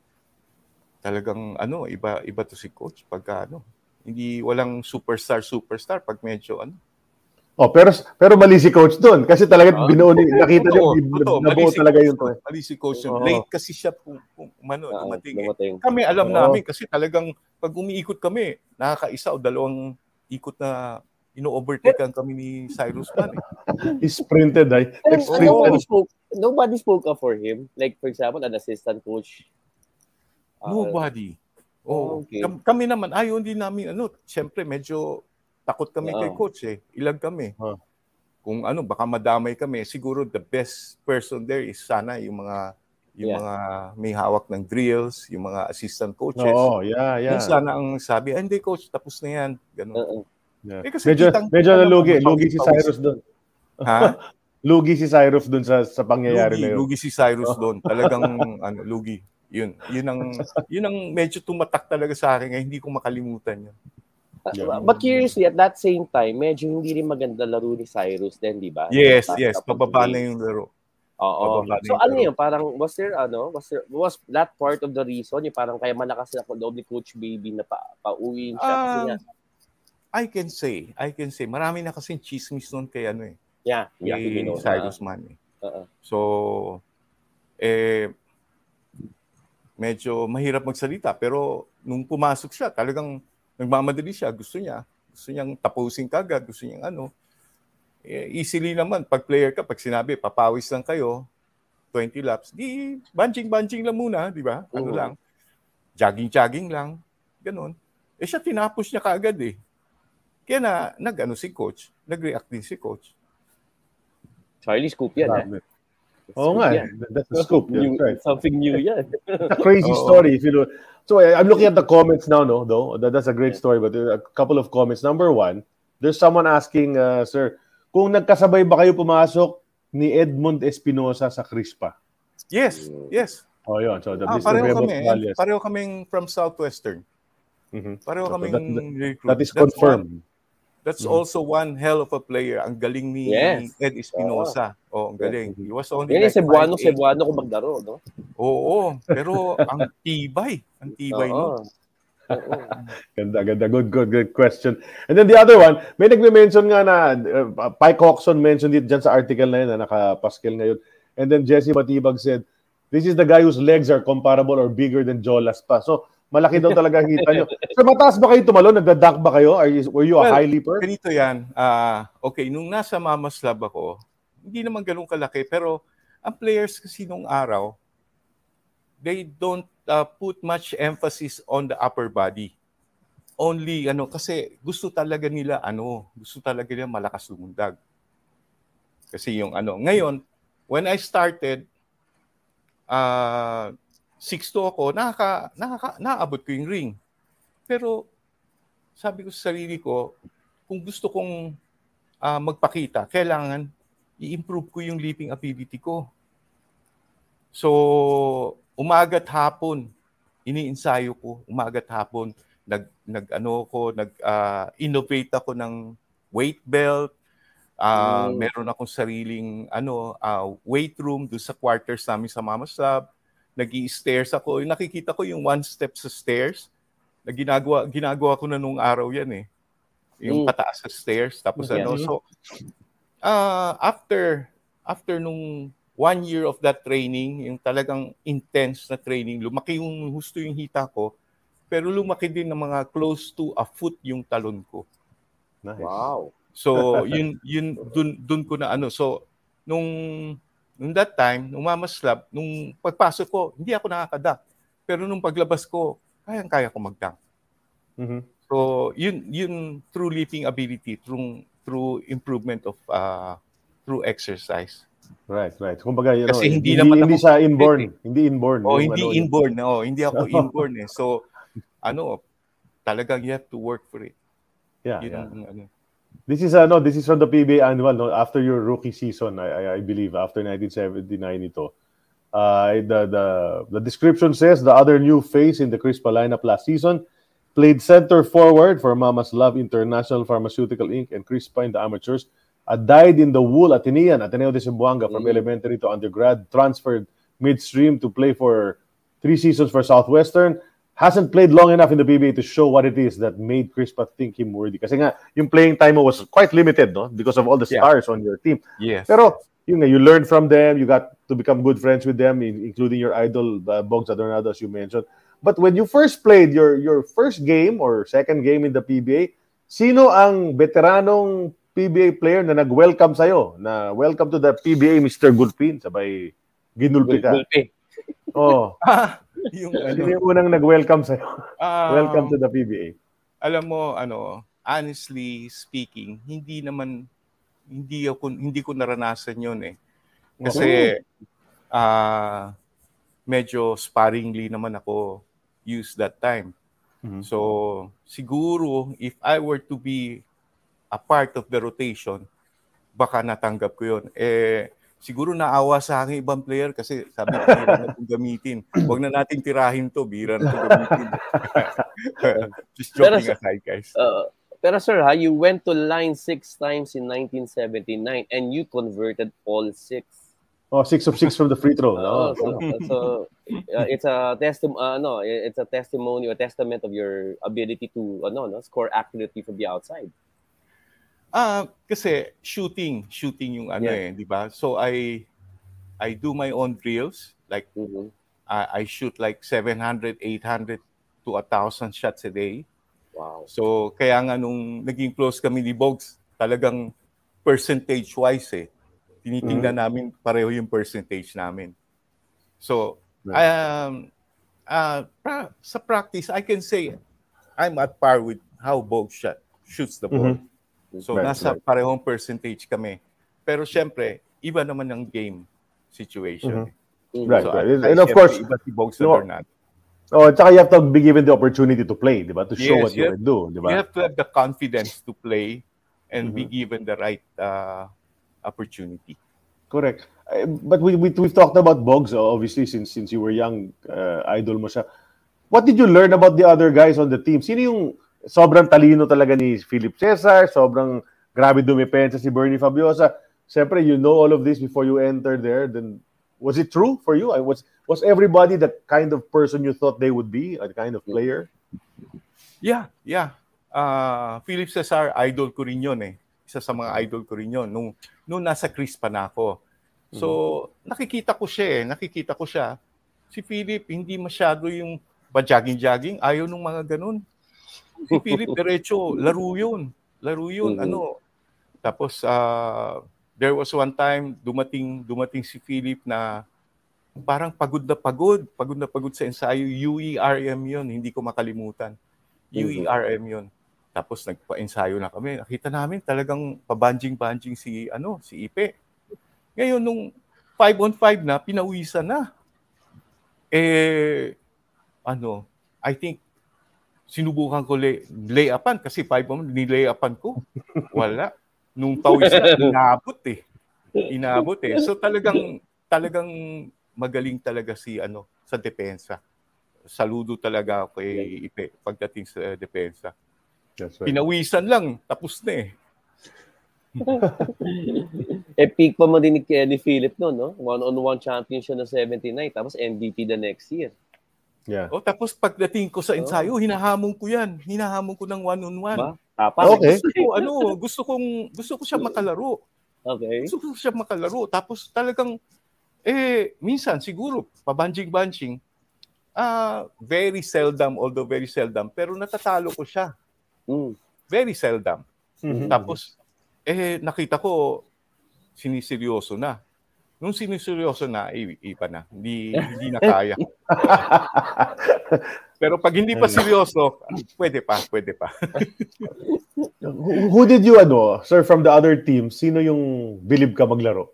talagang ano, iba iba to si coach pagka ano, hindi walang superstar superstar pag medyo ano. Oh, pero pero mali si coach doon kasi talaga Ah, binuo ni nakita niyo nabuo si talaga coach yun. yun. Mali si coach yun. Oo. Late kasi siya kung, kung ano, Ah, dumating. eh. dumating. Kami alam Oo. namin kasi talagang pag umiikot kami, nakakaisa o dalawang ikot na ino-overtakean kami ni Cyrus Man. Eh. He sprinted ay. Nag-sprint Oo. nobody spoke, nobody spoke up for him. Like, for example, an assistant coach. Ah, Nobody. Oh, Okay. Kam- kami naman ayaw din namin ano, syempre medyo takot kami Oo. kay coach eh. Ilag kami. Ah. Kung ano, baka madamay kami. Siguro the best person there is sana yung mga yung Yeah. mga may hawak ng drills, yung mga assistant coaches. Oo, yeah, yeah. Yung sana ang sabi, "Ah, hindi coach, tapos na yan. Ganun. Oo. yeah. Eh, kasi Medyo kitang- medyo nalugi, ano, lugi si Cyrus doon. ha? Lugi si Cyrus doon sa sa pangyayari Lugi, na yun. lugi si Cyrus doon. Talagang ano, lugi. Yun. Yun ang yun ang medyo tumatak talaga sa akin, eh, hindi ko makalimutan yun. Yeah. But curiously, at that same time, medyo hindi rin maganda laro ni Cyrus din, di ba? Yes, Tapos yes, pababa na yung laro. Oo. So yung ano laro. yun, parang was there ano, was there, was that part of the reason yung parang kaya malakas na loob ni Coach Baby na pa, pauwiin siya kasi Um, nga, I can say, I can say, marami na kasing chismis noon kay ano eh, yeah, kay yeah, you know, Cyrus Man eh. Oo. So, eh, medyo mahirap magsalita. Pero nung pumasok siya, talagang nagmamadali siya. Gusto niya. Gusto niyang tapusin kagad. Gusto niyang ano. Eh, easily naman, pag player ka, pag sinabi, papawis lang kayo, 20 laps, di banjing-banjing lang muna, di ba? Ano Oo. lang. Jogging-jogging lang. Ganon. Eh siya tinapos niya kaagad eh. Kaya na, nag-ano si coach, nag-react din si coach. Charlie Scoop yan, eh. Oo nga, eh. that's the scoop. Yeah, New, that's right. Something new yan. It's a crazy Oo. story. If you know. So I'm looking at the comments now, no, though. That, that's a great story, but there are a couple of comments. Number one, there's someone asking, uh, sir, kung nagkasabay ba kayo pumasok ni Edmund Espinosa sa Crispa? Yes, yes. Oh, yun. So the Ah, pareho kami. Valdez. Pareho kaming from Southwestern. Mhm. Pareho So kaming that- recruit. That is That's confirmed. That's Mhm. also one hell of a player. Ang galing ni Yes. Ed Espinosa. Oh, ang galing. He was only Yan like Cebuano, 5'8". Cebuano kung maglaro, no? Oo, pero ang tibay. Ang tibay Oo. no. Ganda, ganda. Good, good, good question. And then the other one, may nagme-mention nga na, uh, Pike Hawkson mentioned it dyan sa article na yun na naka-paskel ngayon. And then Jesse Batibag said, this is the guy whose legs are comparable or bigger than Jolas pa. So, malaki daw talaga kita nyo. So, mataas ba kayo tumalo? Nagda-dunk ba kayo? Are you, were you a Well, high leaper? Ganito yan. ah okay, nung nasa Mama's Lab ako, hindi naman ganun kalaki, pero ang players kasi nung araw, they don't uh, put much emphasis on the upper body. Only, ano, kasi gusto talaga nila, ano, gusto talaga nila malakas lumundag. Kasi yung ano, ngayon, when I started, uh, 6'2 ako, nakaka, nakaka, naabot ko yung ring. Pero, sabi ko sa sarili ko, kung gusto kong ah, magpakita, kailangan i-improve ko yung leaping ability ko. So, umaga't hapon, iniinsayo ko, umaga't hapon, nag, nag ano ko, nag ah, innovate ako ng weight belt, ah, Mm. meron akong sariling ano, ah, weight room doon sa quarters namin sa Mama's Lab. Nag-i-stairs ako. Yung nakikita ko yung one step sa stairs, na ginagawa, ginagawa ko na nung araw yan eh. Yung Mm. pataas sa stairs. Tapos Yeah. ano, so, ah after, after nung one year of that training, yung talagang intense na training, lumaki yung husto yung hita ko, pero lumaki din ng mga close to a foot yung talon ko. Nice. Wow. So, yun yun dun dun ko na ano. So, nung nung that time, nung Mama's Lab, nung pagpasok ko, hindi ako nakakadak. Pero nung paglabas ko, kayang-kaya ko magdunk. Mhm. So, yun yun through leaping ability, through through improvement of uh, through exercise. Right, right. Kumbaga, you know, Kasi hindi hindi, naman hindi ako siya inborn. eh. Hindi inborn. Oh, hindi ano, inborn, oh, hindi ako inborn eh. So, ano, talagang you have to work for it. Yeah, Yun yeah. ang ano. This is ano, this is from the PBA annual no after your rookie season I I, I believe after 1979 ito. Uh, the the the description says the other new face in the Crispa lineup last season played center forward for Mama's Love International Pharmaceutical Inc. and Crispa in the amateurs. Uh, died in the wool Atenean, Ateneo de Zamboanga from Mm. elementary to undergrad, transferred midstream to play for three seasons for Southwestern. Hasn't played long enough in the PBA to show what it is that made Crispa think him worthy. Kasi nga, yung playing time was quite limited, no? Because of all the Yeah. stars on your team. Yes. Pero, yun nga, you learned from them, you got to become good friends with them, in- including your idol, uh, Bogs Adornado, as you mentioned. But when you first played your your first game or second game in the PBA, sino ang veteranong PBA player na nag-welcome sa'yo? Na welcome to the PBA, Mr. Gulpin. Sabay, ginulpi ka. Gulpi. Oh, Ah, yung ano, yung unang nag-welcome sa'yo? ah, welcome to the PBA. alam mo ano honestly speaking hindi naman hindi ako hindi ko naranasan yon eh kasi ah medyo sparingly naman ako use that time Mhm. so siguro if I were to be a part of the rotation baka natanggap ko yon eh siguro naawa sa akin ibang player kasi sabi ko bira na itong gamitin wag na nating tirahin to bira na itong gamitin just Pero joking sa- aside guys Uh, pero sir, ha, you went to line six times in 1979 and you converted all six. Oh, six of six from the free throw. Oh, No? so, so uh, it's a testim uh, no, it's a testimony or testament of your ability to ano, no, score accurately from the outside. Ah, kasi shooting, shooting yung ano Yeah. eh, 'di ba? So I I do my own drills, like Mhm. I, I shoot like 700, 800 to 1,000 shots a day. Wow. So kaya nga nung naging close kami ni Bogs, talagang percentage wise eh. Tinitingnan namin pareho yung percentage namin. So um uh, pra- sa practice I can say I'm at par with how Bogs shot shoots the ball. So Right, nasa right. parehong percentage kami. Pero syempre, iba naman ang game situation. Mhm. Right, So, right. And ay, of course, iba si Bogs no, Adornado. Oh, at saka you have to be given the opportunity to play, di ba? To show Yes, what you you can do, di You ba? have to have the confidence to play and be Mhm. given the right uh, opportunity. Correct. Uh, But we, we we've talked about Bogs obviously since since you were young, uh, idol mo siya. What did you learn about the other guys on the team? Sino yung sobrang talino talaga ni Philip Cesar, sobrang grabe dumepensa si Bernie Fabiosa. Siyempre, you know all of this before you enter there. Then, was it true for you? Was was everybody the kind of person you thought they would be, a kind of player? Yeah, yeah. Uh, Philip Cesar, idol ko rin yun eh. Isa sa mga idol ko rin yun. Nung, nung nasa Chris pa na ako. So, mm-hmm. nakikita ko siya eh. Nakikita ko siya. Si Philip, hindi masyado yung pa-jogging-jogging. Ayaw nung mga ganun. Si Philip, diretso, laro yun. Laro yun. Mm-hmm. Ano? Tapos, uh, there was one time dumating dumating si Philip na parang pagod na pagod, pagod na pagod sa ensayo, UERM 'yon, hindi ko makalimutan. UERM 'yon. Tapos nagpa-ensayo na kami. Nakita namin talagang pabanjing-banjing si ano, si Ipe. Ngayon nung 5 on 5 na, pinawisan na. Eh ano, I think sinubukan ko lay, lay-upan kasi 5 on nilay-upan ko. Wala nung pawis na, inaabot eh. Inaabot eh. So talagang talagang magaling talaga si ano sa depensa. Saludo talaga ako kay Ipe pagdating sa depensa. That's right. Pinawisan lang, tapos na eh. eh, peak pa mo din ni, ni Philip no, no? One-on-one champion siya na 79, tapos MVP the next year. Yeah. Oh, tapos pagdating ko sa ensayo, oh. hinahamon ko 'yan. Hinahamon ko ng one-on-one. Ba? Tapos okay. gusto ko ano, gusto kong gusto ko siya makalaro. Okay. Gusto ko siya makalaro. Tapos talagang eh minsan siguro pabanjing-banjing uh, very seldom although very seldom pero natatalo ko siya. Mm. Very seldom. Mm-hmm. Tapos eh nakita ko siniseryoso na. Nung siniseryoso na, ipa na. Hindi, hindi na kaya. Pero pag hindi pa seryoso, pwede pa, pwede pa. Who did you, ano, sir, from the other team, sino yung believe ka maglaro?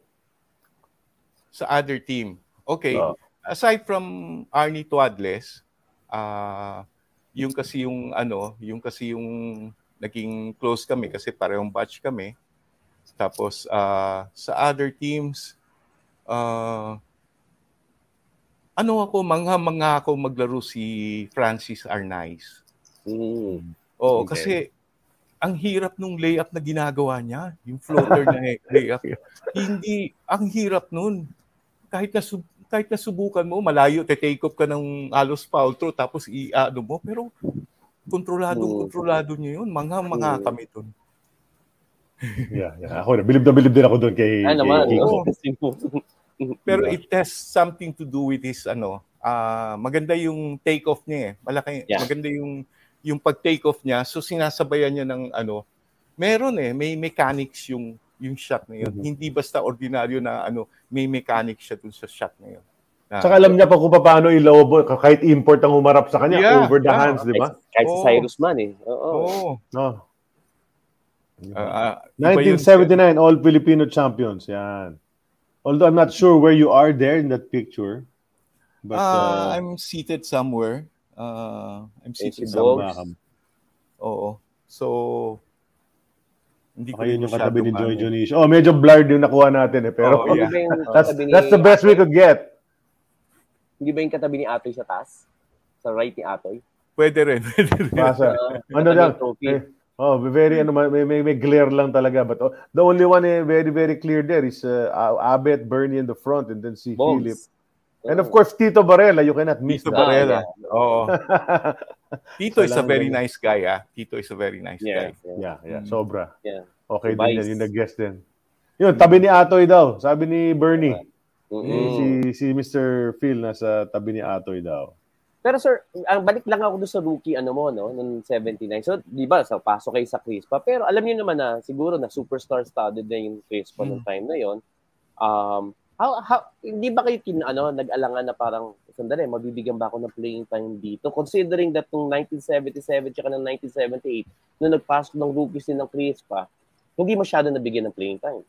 Sa other team. Okay. Oh. Aside from Arnie Tuadles, uh, yung kasi yung ano, yung kasi yung naging close kami kasi parehong batch kami. Tapos uh, sa other teams, uh, ano ako, mangha-mangha ako maglaro si Francis Arnaiz. Mm. Oo, okay. kasi ang hirap nung layup na ginagawa niya, yung floater na layup. Hindi, ang hirap nun. Kahit na kahit na subukan mo, malayo, te-take off ka ng alos foul throw, tapos i-ano mo, pero kontrolado, mm. kontrolado niya yun. Mangha-mangha mm. kami dun. Yeah, yeah. Ako na, bilib na bilib din ako doon kay, Ay, naman, kay Kiko. Pero it has something to do with his ano, uh, maganda yung take off niya eh. Malaki, yeah. maganda yung yung pag-take off niya. So sinasabayan niya ng ano, meron eh, may mechanics yung yung shot na yun. Mm-hmm. Hindi basta ordinaryo na ano, may mechanics siya dun sa shot na yun. Na, Saka alam niya pa kung paano ilobo, kahit import ang humarap sa kanya, yeah, over the yeah. hands, di ba? Kahit oh. si Cyrus man eh. Oo. Oh. Oh. Uh, uh, 1979, All Filipino Champions. Yan. Although I'm not sure where you are there in that picture. But, uh, uh, I'm seated somewhere. Uh, I'm seated somewhere. Oo. So, hindi ko Ayun yung katabi ni Joy Jonish. Oh, medyo blurred yung nakuha natin eh. Pero oh, yeah. that's, that's the best we could get. Hindi ba yung katabi ni Atoy sa taas? Sa right ni Atoy? Pwede rin. Pwede rin. Masa. Uh, ano lang? Eh, Oh, very ano may, may, may glare lang talaga but oh, the only one eh, very very clear there is uh, Abet, Bernie in the front and then si Bones. Philip. And of course Tito Barella, you cannot miss Tito that. Barella. Oh. Tito is a very nice guy, ah. Tito is a very nice yeah, guy. Yeah, yeah, mm. sobra. Yeah. Okay din yan, yung nag-guest din. Yun, tabi ni Atoy daw, sabi ni Bernie. Mm-hmm. Si si Mr. Phil nasa tabi ni Atoy daw. Pero sir, ang balik lang ako doon sa rookie ano mo no, nung 79. So, 'di ba, sa so, pasok kay sa Crispa, pero alam niyo naman na siguro na superstar studded na yung Crispa mm. nung time na 'yon. Um, how, how hindi ba kayo kin, ano, nag-alangan na parang sandali, mabibigyan ba ako ng playing time dito? Considering that nung 1977 tsaka ng 1978, nung nagpasok ng rookies din ng Crispa, hindi masyado nabigyan ng playing time.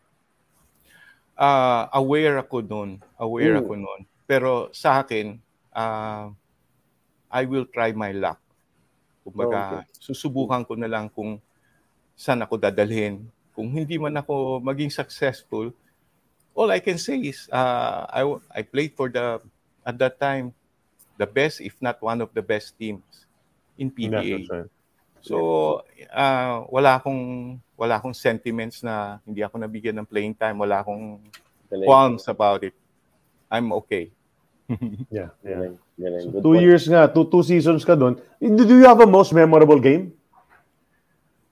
Uh, aware ako noon. Aware mm. ako noon. Pero sa akin, uh, I will try my luck. Kumbaga, okay. susubukan ko na lang kung saan ako dadalhin. Kung hindi man ako maging successful, all I can say is uh, I, I played for the, at that time, the best, if not one of the best teams in PBA. So, uh, wala akong wala akong sentiments na hindi ako nabigyan ng playing time, wala akong qualms about it. I'm okay. yeah, yeah. Galing, galing. So, two point. years nga, two, two seasons ka doon. Do you have a most memorable game?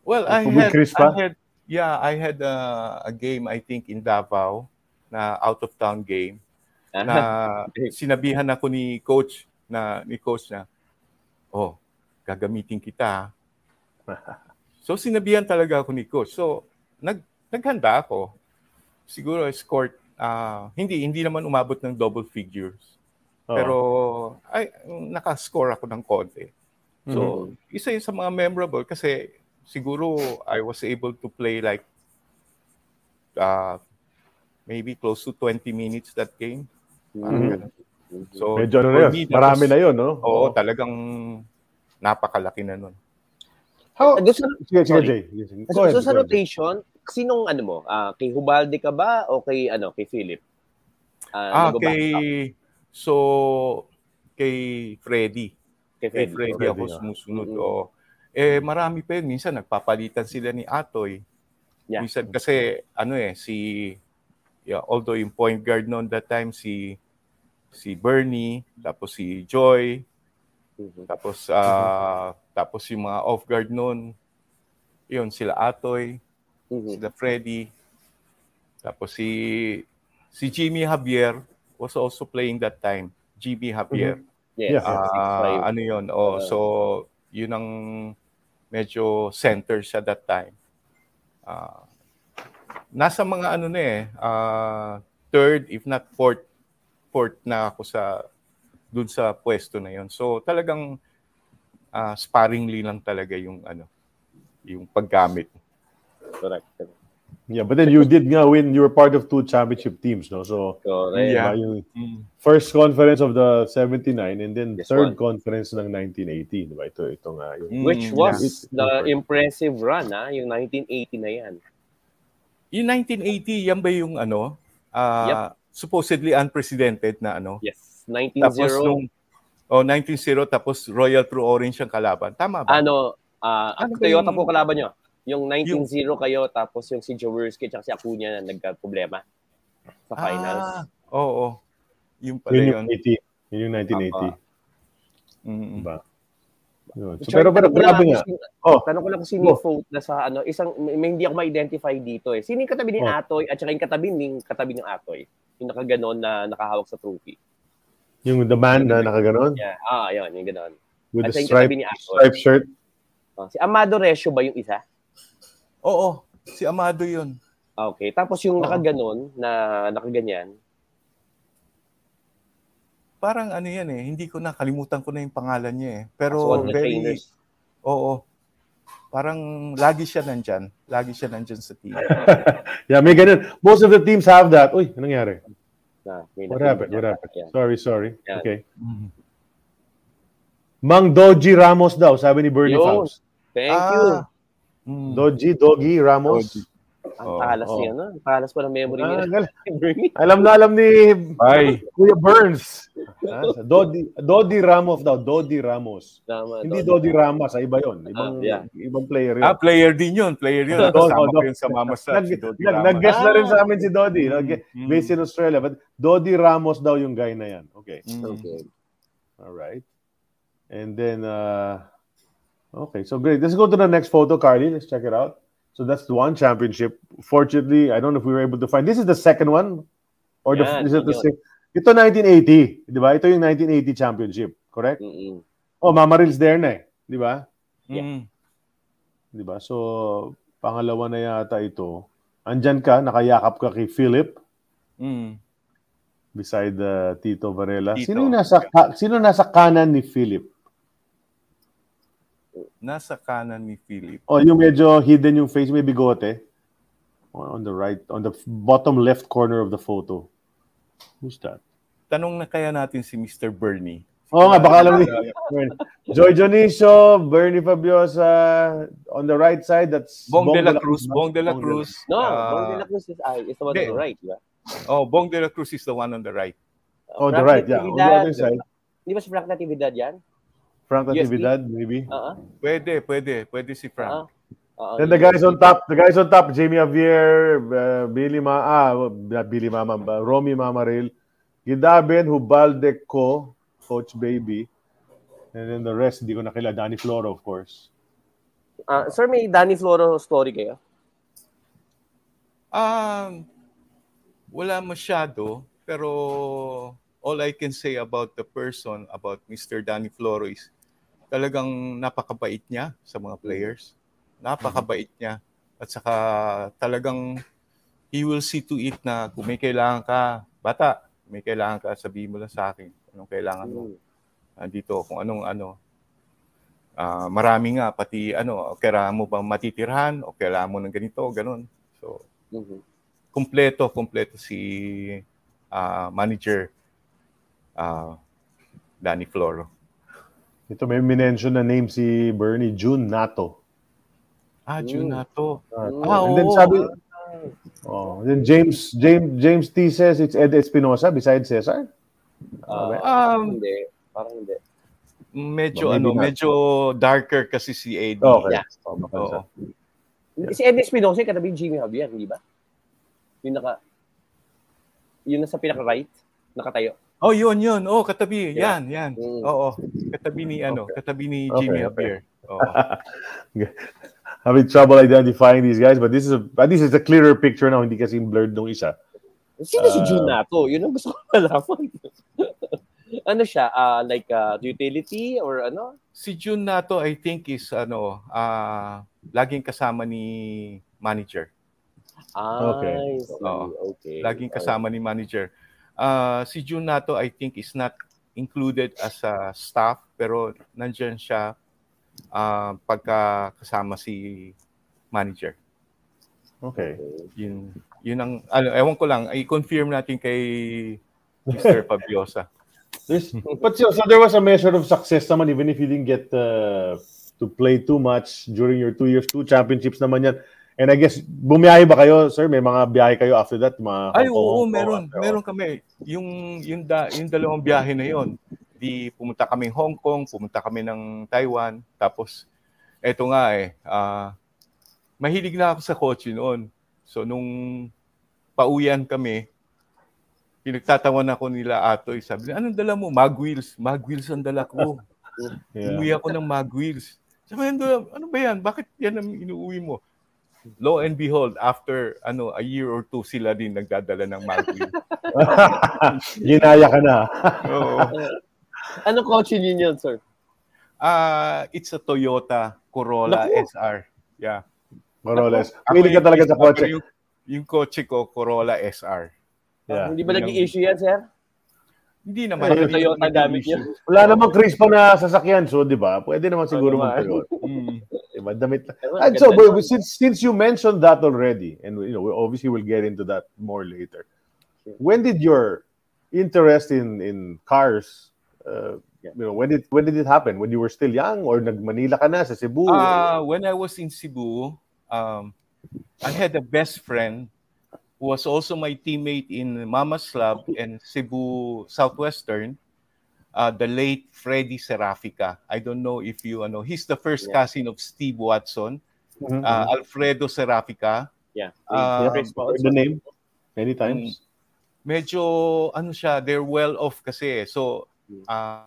Well, I had, I had yeah, I had uh, a game I think in Davao na out of town game na sinabihan ako ni coach na ni coach na oh, gagamitin kita. So sinabihan talaga ako ni coach. So nag naghanda ako. Siguro I scored ah, hindi hindi naman umabot ng double figures. Pero ay naka-score ako ng konti. So, Mm-hmm. isa yun sa mga memorable kasi siguro I was able to play like uh, maybe close to 20 minutes that game. Parang Mhm. ganun. So, Medyo ano na yun. me, Marami was- na yun, no? Oo, talagang napakalaki na nun. How, Doon sa, sige, sige. Jay. Go so, ahead. so sa rotation, sinong ano mo? Ah, kay Hubalde ka ba o kay ano, kay Philip? Ah, nagbaback kay... up? So, kay Freddy. kay Kay Freddy. Freddy Freddy, ako ah. sumusunod. Mhm. oo. Eh, marami pa yun. Minsan, nagpapalitan sila ni Atoy. Yeah. Minsan, kasi, ano eh, si... Yeah, although yung point guard noon that time, si si Bernie, tapos si Joy, Mhm. tapos ah tapos yung mga off guard noon, yun sila Atoy, Mhm. sila Freddy, tapos si si Jimmy Javier was also playing that time. Jimmy Javier. Yes, Yeah. six, Ah, five. ano yun? Oh, Uh, so yun ang medyo center siya that time. Ah, nasa mga ano na eh, ah, third if not fourth fourth na ako sa dun sa pwesto na yon. So talagang ah, sparingly lang talaga yung ano, yung paggamit. Correct. Yeah, but then you did nga win. You were part of two championship teams, no? So, Correct. Yeah. yung first conference of the 79 and then This third one. conference ng 1980, diba? Ito, ito nga. Yung, Mm, Which yeah. was Yeah. the impressive run, ha? Yung 1980 na yan. Yung 1980, yan ba yung ano? ah, supposedly unprecedented na ano? Yes. Tapos 19-0. nung oh 19-0 tapos Royal True Orange ang kalaban. Tama ba? ano, ah Ano ba Toyota yung- po kalaban nyo. Yung 19-0 kayo, tapos yung si Jaworski at si Acuna na nagka-problema sa finals. Ah, oo. oo. Yung pala yun yun. yung 80. Yun yung 1980. Mm-mm. Diba? Yun. So, pero, pero grabe nga. Oh, Tanong ko lang kung sino Go. yung vote na sa ano, isang, may, may hindi ako ma-identify dito eh. Sino yung katabi ni Oh. Atoy at saka yung katabi ni katabi ng Atoy? Yung nakaganon na nakahawak sa trophy. yung the man na nakaganon Yeah. Ah, yun, yung ganon. with At the saka yung stripe, katabi ni Atoy. stripe shirt. Oh, si Amado Resio ba yung isa? Oo, si Amado yun. Ah, Okay. Tapos yung Oo. nakaganon na nakaganyan, Parang ano yan eh, hindi ko na, kalimutan ko na yung pangalan niya eh. Pero so very, trainers. oo. Parang lagi siya nandyan. Lagi siya nandyan sa team. Yeah, may ganun. Most of the teams have that. Uy, anong nangyari? Na, may What happened? What happened? Yeah. Sorry, sorry. Yan. Okay. Mang Doji Ramos daw, sabi ni Bernie Yun. Faust. Thank you. Mm. Doji, Doggy, Ramos. Doji. Ang Oo, talas oo. niya, no? Ang talas pa ng memory Ah, niya. alam na alam ni Ay, Kuya Burns. Ah, Dodi, Dodi Ramos daw, Dodi Ramos. Tama, Hindi Dodi. Dodi Ramos, ah, iba yun. Ibang, Ah, yeah. ibang player yun. ah, player din yun. Player yun. Kasama ko yun sa Mama. Nag, si Dodi nag, Ramos. nag-guess na rin Ah. sa amin si Dodi. Nag- Mm. Based in Australia. But Dodi Ramos daw yung guy na yan. Okay. Mm. Okay. All right. And then, uh, okay, so great. Let's go to the next photo, Carly. Let's check it out. So that's the one championship. Fortunately, I don't know if we were able to find. This is the second one, or the is it the same? Ito 1980, di ba? Ito yung 1980 championship, correct? Mm-mm. Oh, Mama Ril's there na eh, di ba? Mm. Di ba? So pangalawa na yata ito. Andyan ka, nakayakap ka kay Philip Mm. beside uh, Tito Varela. Tito. Sino nasa ka- sino nasa kanan ni Philip? Nasa kanan ni Philip. Oh, yung medyo hidden yung face, may bigote. On on the right, on the bottom left corner of the photo. Who's that? Tanong na kaya natin si Mr. Bernie. Oo nga, baka alam ni Joy Jonicio, Bernie Fabiosa, on the right side, that's Bong de la Cruz. Bong de la Cruz. No, ah, Bong de la Cruz is, ah, is the one Hindi. on the right, di ba? Oh, Bong de la Cruz is the one on the right. Oh, the Frank right, yeah. On the other side. Di ba si Frank Natividad yan? Frank? Natividad, maybe. Oo. Pwede, pwede. Pwede si Frank. Oo. Then the guys on top, the guys on top, Jamie Javier, uh, Billy Ma, ah, not Billy Mama, uh, Romy Mamaril, Gidaben, Hubalde Ko, Coach Baby, and then the rest, hindi ko nakila, Danny Floro, of course. Ah, sir, may Danny Floro story kayo? Um, wala masyado, pero all I can say about the person, about Mr. Danny Floro is talagang napakabait niya sa mga players. Napakabait niya. At saka talagang he will see to it na kung may kailangan ka, bata, may kailangan ka, sabihin mo lang sa akin anong kailangan mo. Mm. Andito, kung anong ano. Ah, marami nga, pati ano, kailangan mo ba matitirhan o kailangan mo ng ganito, ganun. So, Mhm. kompleto, kompleto si ah, manager ah, Danny Floro. Ito may minention na name si Bernie June Nato. Ah. June na to. Nato. Ah, and then sabi, oh, then James James James T says it's Ed Espinosa besides Cesar. Ah, Um, hindi. Parang hindi. medyo ano, not. medyo darker kasi si AD. Okay. Yeah. Oh, Oo. sa- Si Eddie Espinosa, katabi ni Jimmy Javier, hindi ba? Yung naka... Yung nasa pinaka-right, nakatayo. Oh, yun, yun. Oh, katabi. Yeah. Yan, yan. Mm. Oo. Katabi ni ano, katabi ni Okay, Jimmy okay. Javier. Oo. Having trouble identifying these guys, but this is a, at least it's a clearer picture now, hindi kasi blurred nung isa. Sino si Ah. June Nato? Yun ang gusto ko malaman. ano siya? ah like uh, utility or ano? si June Nato, I think is ano, ah laging kasama ni manager. Ah, Okay. I see. Oo. okay. Laging kasama ni manager. Ah, si June Nato, I think is not included as a staff, pero nandiyan siya ah, pagka kasama si manager. Okay. Yun, yun ang, ano, ewan ko lang, i-confirm natin kay Mr. Fabiosa. There's, but so, so there was a measure of success naman even if you didn't get uh, to play too much during your two years, two championships naman yan. And I guess, bumiyahe ba kayo, sir? May mga biyahe kayo after that? Mga Ay, oo, Kong, meron. after? Meron kami. Yung, yung, da, yung dalawang biyahe na yon. Di pumunta kami Hong Kong, pumunta kami ng Taiwan. Tapos, eto nga eh, ah, mahilig na ako sa kotse noon. So, nung pauwian kami, pinagtatawan ako nila Atoy. Sabi nila, anong dala mo? Mag wheels. Mag wheels ang dala ko. Yeah. Umuwi ako ng mag wheels. Sabi ano, ano ba yan? Bakit yan ang inuuwi mo? Lo and behold, after ano a year or two sila din nagdadala ng mag wheels. Ginaya ka na. Oo. Anong kotse niyo yun, sir? Ah, it's a Toyota Corolla Naku. SR. Yeah. Moroles. Ako Pili ka talaga sa kotse. Yung, yung kotse ko, Corolla SR. Yeah. Hindi ba Yun naging ang- issue yan, sir? Hindi naman. Ay, Toyota gamit yun. Wala namang Chris pa na sasakyan, so di ba? Pwede naman siguro mag naman. Mm. Diba? Damit And so, nun. since since you mentioned that already, and you know, we obviously we'll get into that more later. When did your interest in in cars, uh, you know, when did when did it happen? When you were still young, or nag-Manila ka na sa Cebu? Ah, when I was in Cebu, um, I had a best friend who was also my teammate in Mama's Club and Cebu Southwestern, uh, the late Freddy Serafica. I don't know if you know. He's the first Yeah. cousin of Steve Watson, Mhm. uh, Alfredo Serafica. Yeah. Ah, also. the name many times. Medyo ano siya, they're well off kasi. So, uh,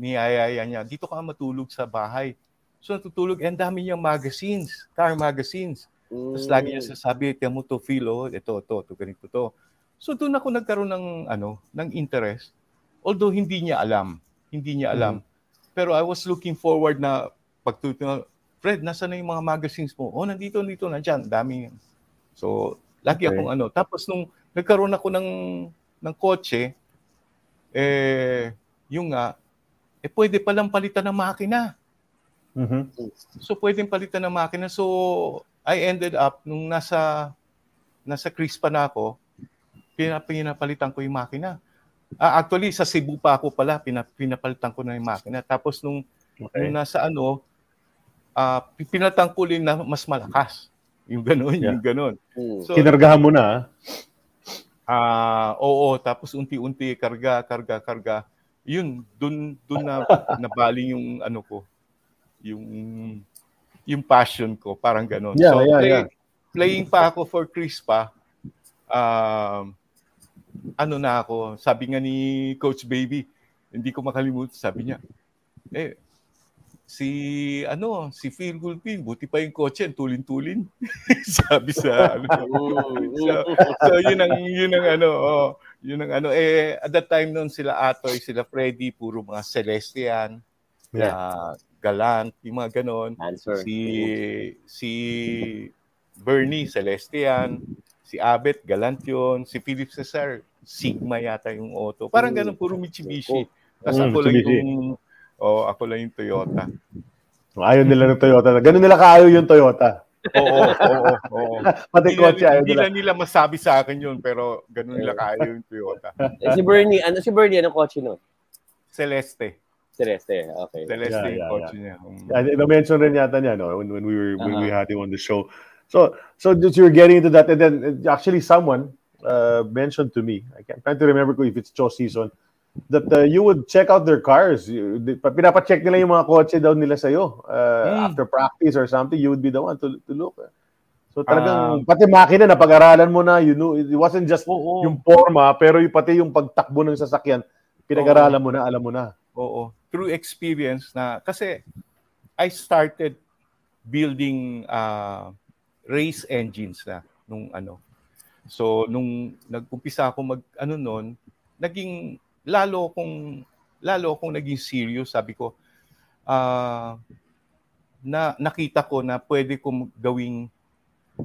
niyayaya niya, dito ka matulog sa bahay. So natutulog, and dami niyang magazines, car magazines. Tapos Mm. lagi niya sasabi, tiyan mo to, feel, oh, ito, ito, ito, ganito to. So doon ako nagkaroon ng, ano, ng interest. Although hindi niya alam. Hindi niya alam. Pero I was looking forward na pagtutungo, Fred, nasa na yung mga magazines mo? Oh, nandito, nandito, nandyan. Dami. So, lagi Okay. akong ano. Tapos nung nagkaroon ako ng, ng kotse, eh, yung nga, eh pwede palang palitan ng makina. Mhm. So pwedeng palitan ng makina. So I ended up nung nasa nasa Crispa na ako, pina- pinapalitan ko yung makina. Ah, actually sa Cebu pa ako pala pina, pinapalitan ko na yung makina. Tapos nung, Okay. nung nasa ano ah pi- pinalitan ko rin na mas malakas. Yung gano'n, Yeah. yung gano'n. Mm. So Kinargahan mo na. ah. Ah, oo, tapos unti-unti karga, karga, karga. yun, dun, dun na nabaling yung ano ko, yung yung passion ko, parang ganun. Yeah, so, yeah, play, yeah. playing pa ako for Crispa, um, ano na ako, sabi nga ni Coach Baby, hindi ko makalimutan, sabi niya, eh, si ano si Phil Gulpin buti pa yung kotse tulin-tulin. Sabi sa ano so, so yun ang yun ang ano oh, yun ang ano eh at that time noon sila Atoy sila Freddy puro mga Celestian Yeah. uh, Galant yung mga ganon. Answer. si si Bernie Celestian. Si Abet Galant yun. Si Philip Cesar Sigma yata yung auto parang ganon puro Mitsubishi tapos Mm, ako lang yung oh, ako lang yung Toyota Ayaw nila ng Toyota. Ganun nila kaayaw yung Toyota. oo oo oo Pati hindi, kotse ayaw hindi nila. na nila masabi sa akin yun pero ganun nila kaya yung Toyota Eh, si Bernie, ano si Bernie, anong kotse nun? Celeste Celeste, okay. Celeste Yeah, yung yeah, kotse niya Um, Yeah, na-mention rin yata niya no, when, when we were when we Uh-huh. had him on the show. So so just you were getting into that and then actually someone uh, mentioned to me, I can't to remember if it's Cho season, that uh, you would check out their cars. You, pinapacheck nila yung mga kotse daw nila sa'yo. Uh, Hmm. After practice or something, you would be the one to, to look. So talagang, pati makina, napag-aralan mo na, you know, it wasn't just Oo. yung forma, pero yung, pati yung pagtakbo ng sasakyan, pinag-aralan mo na, alam mo na. Oo. Through experience na, kasi I started building uh, race engines na nung ano. So, nung nag-umpisa ako mag, ano nun, naging, lalo kung, lalo akong naging serious, sabi ko, ah, na nakita ko na pwede kong gawing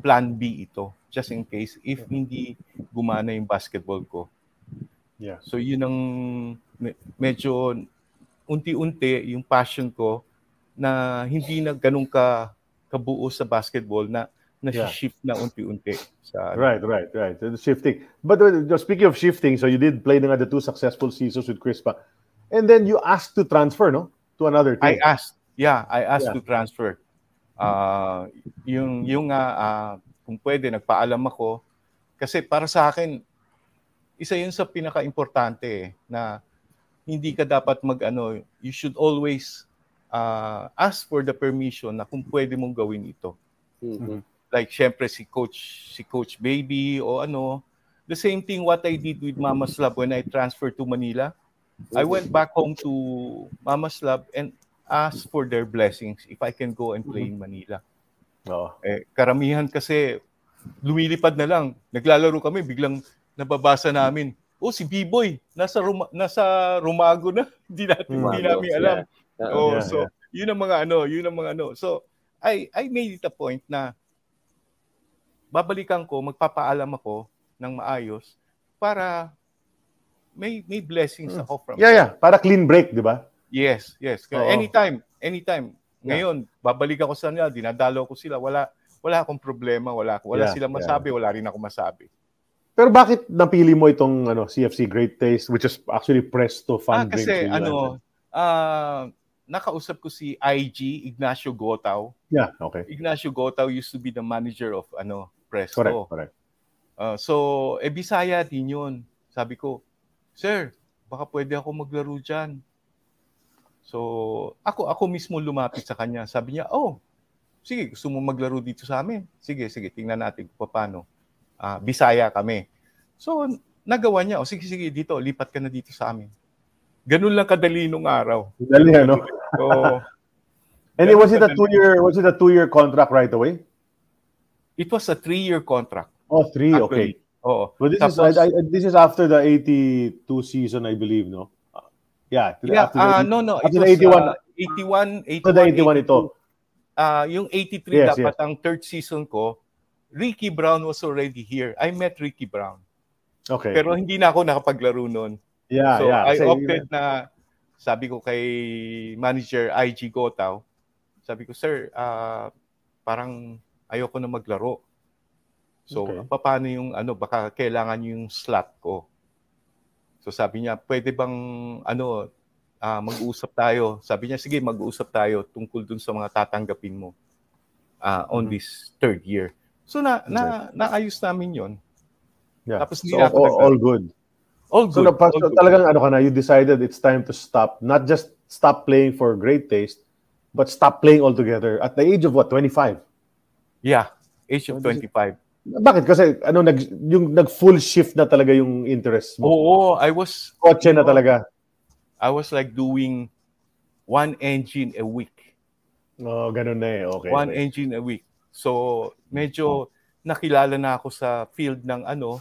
plan B ito just in case if hindi gumana yung basketball ko. Yeah. So yun ang me- medyo unti-unti yung passion ko na hindi na ganun ka kabuo sa basketball na Yeah. na-shift na unti-unti sa Right, right, right. So, the shifting. But uh, speaking of shifting, so you did play na the two successful seasons with Crispa. And then you asked to transfer, no? To another I team. asked, yeah, I asked Yeah. to transfer. Uh, yung yung nga ah, kung pwede nagpaalam ako kasi para sa akin isa yun sa pinaka-importante eh, na hindi ka dapat mag ano, you should always ah, ask for the permission na kung pwede mong gawin ito. Mhm. Like syempre si coach si coach baby o ano. The same thing what I did with Mama's Lab when I transferred to Manila. I went back home to Mama's Lab and asked for their blessings if I can go and play in Manila. Oo. eh karamihan kasi lumilipad na lang. Naglalaro kami biglang nababasa namin oh si B-boy nasa Roma, nasa Romago na. Hindi natin hindi namin alam. Yeah. Oh, Yeah, so yun ang mga ano, yun ang mga ano. So I I made it a point na babalikan ko, magpapaalam ako ng maayos para may may blessings ako from Yeah, yeah. Para clean break, di ba? Yes, yes. Oo. anytime, anytime. Yeah. Ngayon, babalik ako sa nila, dinadalo ko sila, wala wala akong problema, wala wala Yeah, sila yeah. masabi, wala rin ako masabi. Pero bakit napili mo itong ano, CFC Great Taste, which is actually Presto Fun Ah, Drink? kasi ano, Anton? Nakausap ko si IG Ignacio Gotao. Yeah, okay. Ignacio Gotao used to be the manager of ano Presto. Correct, correct. Uh, so, eh, Bisaya din yun. Sabi ko, Sir, baka pwede ako maglaro dyan. So, ako ako mismo lumapit sa kanya. Sabi niya, oh, sige, gusto mo maglaro dito sa amin? Sige, sige, tingnan natin kung paano. Ah, Bisaya kami. So, nagawa niya, oh, sige, sige, dito, lipat ka na dito sa amin. Ganun lang kadali nung araw. Dali, ano? So, And it, was it a two-year, was it a two-year contract right away? it was a three-year contract. Oh, three, okay. Actually. Oo. But this is Tapos- I, I, this is after the 82 season, I believe, no? Uh, yeah, Yeah, after the ah 80 no, no. It after was the 81 uh, 81, 81, after the 81 ito. Ah, yung 83 Yes, dapat ang third season ko. Ricky Brown was already here. I met Ricky Brown. Okay. Pero hindi na ako nakapaglaro noon. Yeah, so yeah. I Kasi- opted na sabi ko kay manager IG Gotao, sabi ko, "Sir, ah, parang ayoko na maglaro." So, Okay. paano yung ano, baka kailangan yung slot ko. So sabi niya, pwede bang ano, ah, mag-usap tayo. Sabi niya, sige, mag-usap tayo tungkol dun sa mga tatanggapin mo ah, on Mhm. this third year. So na, na naayos namin 'yon. yeah. tapos so, ako all, nag- all good. So, good. na, all good. talagang ano ka na, you decided it's time to stop. Not just stop playing for great taste, but stop playing altogether at the age of what, 25? Yeah, age Oh, of 25. Bakit? Kasi ano, nag, yung nag-full shift na talaga yung interest mo. Oo, I was Kotse na talaga. I was like doing one engine a week. Oh, ganun na eh. Okay. One okay. engine a week. So, medyo nakilala na ako sa field ng ano,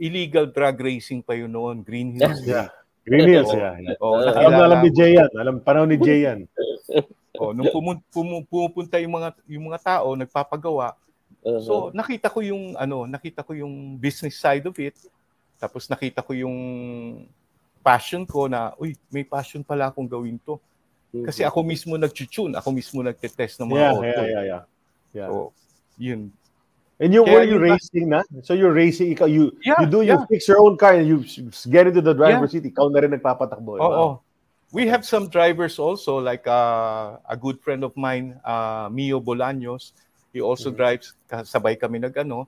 illegal drug racing pa yun noon, Green Hills. Yeah. Green Hills, Oo. yeah. yeah. Alam na alam ni. Jay yan. Alam, panahon ni Jay yan. Oh, nung pumun- pumu- pumupunta yung mga yung mga tao nagpapagawa. Uh-huh. So, nakita ko yung ano, nakita ko yung business side of it. Tapos nakita ko yung passion ko na, uy, may passion pala akong gawin to. Kasi ako mismo nag-tune, ako mismo nagte-test ng mga Yeah, auto. yeah, yeah, yeah. yeah. So, yun. And you were you racing na? So you're racing, ikaw, you, Yeah, you do, you yeah. fix your own car and you get into the driver's seat, ikaw na rin nagpapatakbo. Oo. We have some drivers also, like uh, a good friend of mine, uh, Mio Bolaños. He also drives, kasabay kami nag ano.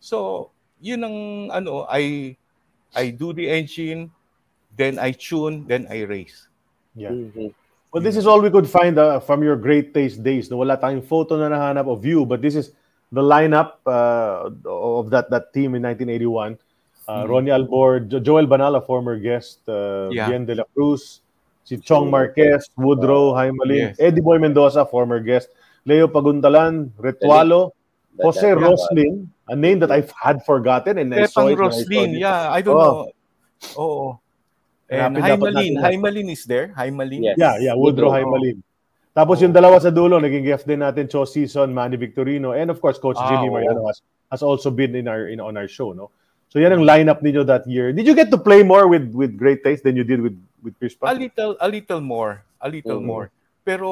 So, yun ang ano, I I do the engine, then I tune, then I race. Yeah. Mhm. Well, this is all we could find uh, from your great taste days. No, wala tayong photo na nahanap of you, but this is the lineup uh, of that that team in 1981. Uh, Ronnie Albor, Jo- Joel Banala, former guest, uh, Yeah. Bien de la Cruz, si Chong Marquez, Woodrow, Haimalin, Yes. Eddie Boy Mendoza, former guest, Leo Paguntalan, Retualo, Jose Yeah. Roslin, a name that I've had forgotten and I saw Pepang it when I Roslin, yeah, I don't Oh. know. Oh, And Hanapin dapat Haimalin, natin. Haimalin is there? Haimalin? Yes. Yeah, yeah, Woodrow Woodrow. Haimalin. Tapos yung dalawa sa dulo, naging guest din natin, Cho Season, Manny Victorino, and of course, Coach Ah, Jimmy. Mariano has, has also been in our in on our show, no? So yan ang lineup ninyo that year. Did you get to play more with with Great Taste than you did with with Chris A Pat? little, a little more. A little Mhm. more. Pero,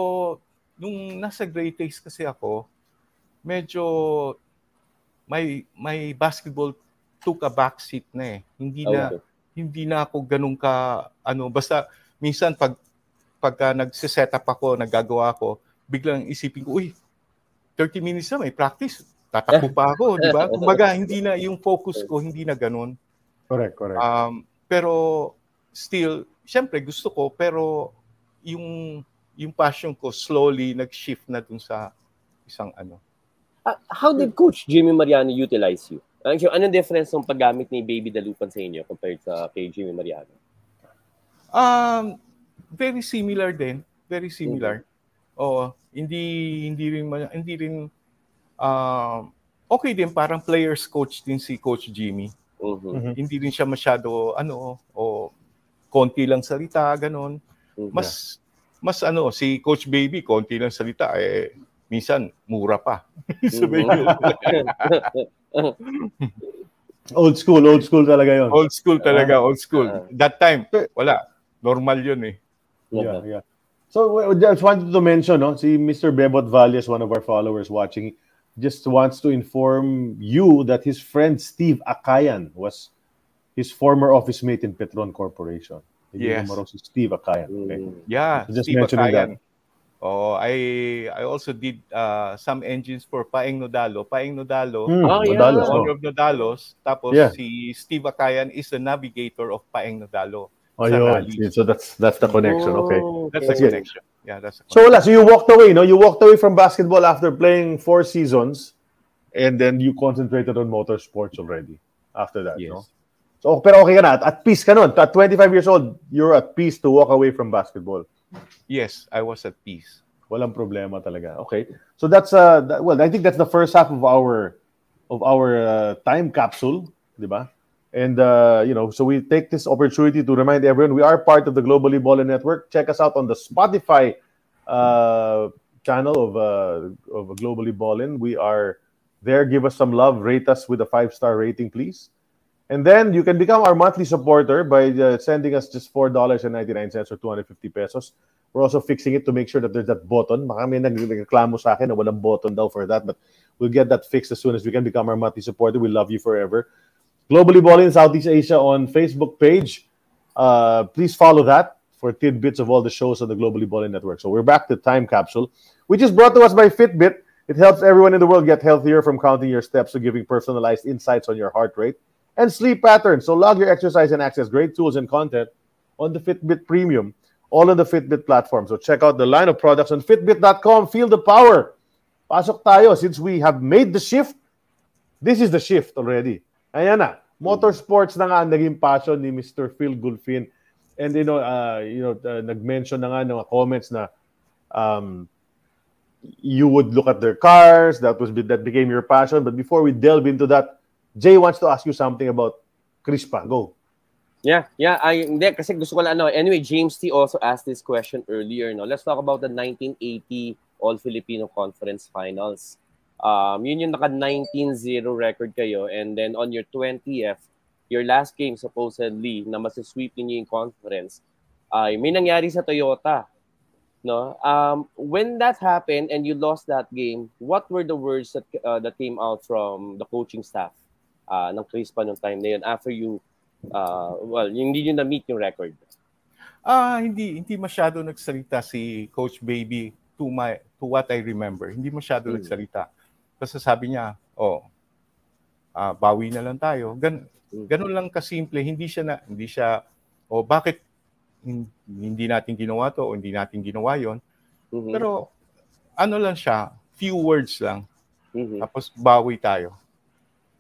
nung nasa Great Taste kasi ako, medyo may may basketball took a back seat na eh. Hindi na Okay. hindi na ako ganun ka ano basta minsan pag pagka nagse-set up ako, naggagawa ako, biglang isipin ko, uy, 30 minutes na may practice. Tatakbo pa ako, di ba? Kumbaga, hindi na yung focus ko, hindi na ganun. Correct, correct. Um, pero still, syempre gusto ko pero yung yung passion ko slowly nag-shift na dun sa isang ano. Ah, how did Coach Jimmy Mariano utilize you? Ano anong difference ng paggamit ni Baby Dalupan sa inyo compared sa kay Jimmy Mariano? Um very similar din, very similar. Oo, hindi hindi rin hindi rin um okay din parang players coach din si Coach Jimmy. Mhm. Mhm. Hindi rin siya masyado ano o konti lang salita ganon. Mhm. mas mas ano si Coach Baby konti lang salita eh minsan mura pa. Old school, old school talaga yon. old school talaga, old school. Ah. That time wala, normal 'yun eh. Yeah, yeah. So we we just wanted to mention, no, si Mr. Bebot Valles, one of our followers watching, just wants to inform you that his friend Steve Akayan was his former office mate in Petron Corporation. Yes. naman raw si Steve Akayan. Okay? Mhm. Yeah, So just Steve mentioning Bakayan. Oh, I I also did uh, some engines for Paeng Nodalo. Paeng Nodalo, Hmm, Oh, yeah. Madalos, the oh. owner of Nodalos. Tapos Yeah. si Steve Akayan is the navigator of Paeng Nodalo. Oh, sa yun. rally. So that's that's the connection. Okay. Oh, That's That's the connection. Yeah, that's the So wala. So you walked away, no? You walked away from basketball after playing four seasons, and then you concentrated on motorsports already after that, Yes. no? So pero okay ka na. At, at peace ka nun. At 25 years old, you're at peace to walk away from basketball. Yes, I was at peace. Walang problema talaga. Okay. So that's uh that, well, I think that's the first half of our of our uh, time capsule, di ba? And uh, you know, so we take this opportunity to remind everyone we are part of the Globally Ballin Network. Check us out on the Spotify uh, channel of uh, of Globally Ballin. We are there. Give us some love. Rate us with a five star rating, please. And then you can become our monthly supporter by uh, sending us just four dollars and ninety nine cents or two hundred fifty pesos. We're also fixing it to make sure that there's that button. Baka may nag- nagreklamo sa akin na walang button daw for that, but we'll get that fixed as soon as we can become our monthly supporter. We love you forever. Globally Balling Southeast Asia on Facebook page. Uh, please follow that for tidbits of all the shows on the Globally Balling Network. So we're back to Time Capsule, which is brought to us by Fitbit. It helps everyone in the world get healthier from counting your steps to giving personalized insights on your heart rate and sleep patterns. So log your exercise and access great tools and content on the Fitbit Premium, all on the Fitbit platform. So check out the line of products on fitbit.com. Feel the power. Pasok tayo since we have made the shift. This is the shift already. Ayan na. Motorsports na nga ang naging passion ni Mr. Phil Gulfin. And you know, uh, you know, uh, nag-mention na nga ng comments na um, you would look at their cars. That was that became your passion. But before we delve into that, Jay wants to ask you something about Crispa. Go. Yeah, yeah. I, hindi, kasi gusto ko lang ano. Anyway, James T also asked this question earlier. No? Let's talk about the 1980 All-Filipino Conference Finals. Um, yun yung naka 19-0 record kayo. And then on your 20th, your last game supposedly na masasweep niyo yung conference, ay may nangyari sa Toyota. No? Um, when that happened and you lost that game, what were the words that uh, that came out from the coaching staff uh, ng Crispa nung time na yun after you uh, well, hindi nyo na-meet yung record? Ah, hindi hindi masyado nagsalita si Coach Baby to my to what I remember. Hindi masyado Hmm. nagsalita. Kasi sabi niya, oh, ah, bawi na lang tayo. Gan, Hmm. ganun lang kasimple. Hindi siya na hindi siya oh, bakit hin- hindi natin ginawa to o hindi natin ginawa yon. Mhm. Pero ano lang siya, few words lang. Mhm. Tapos bawi tayo.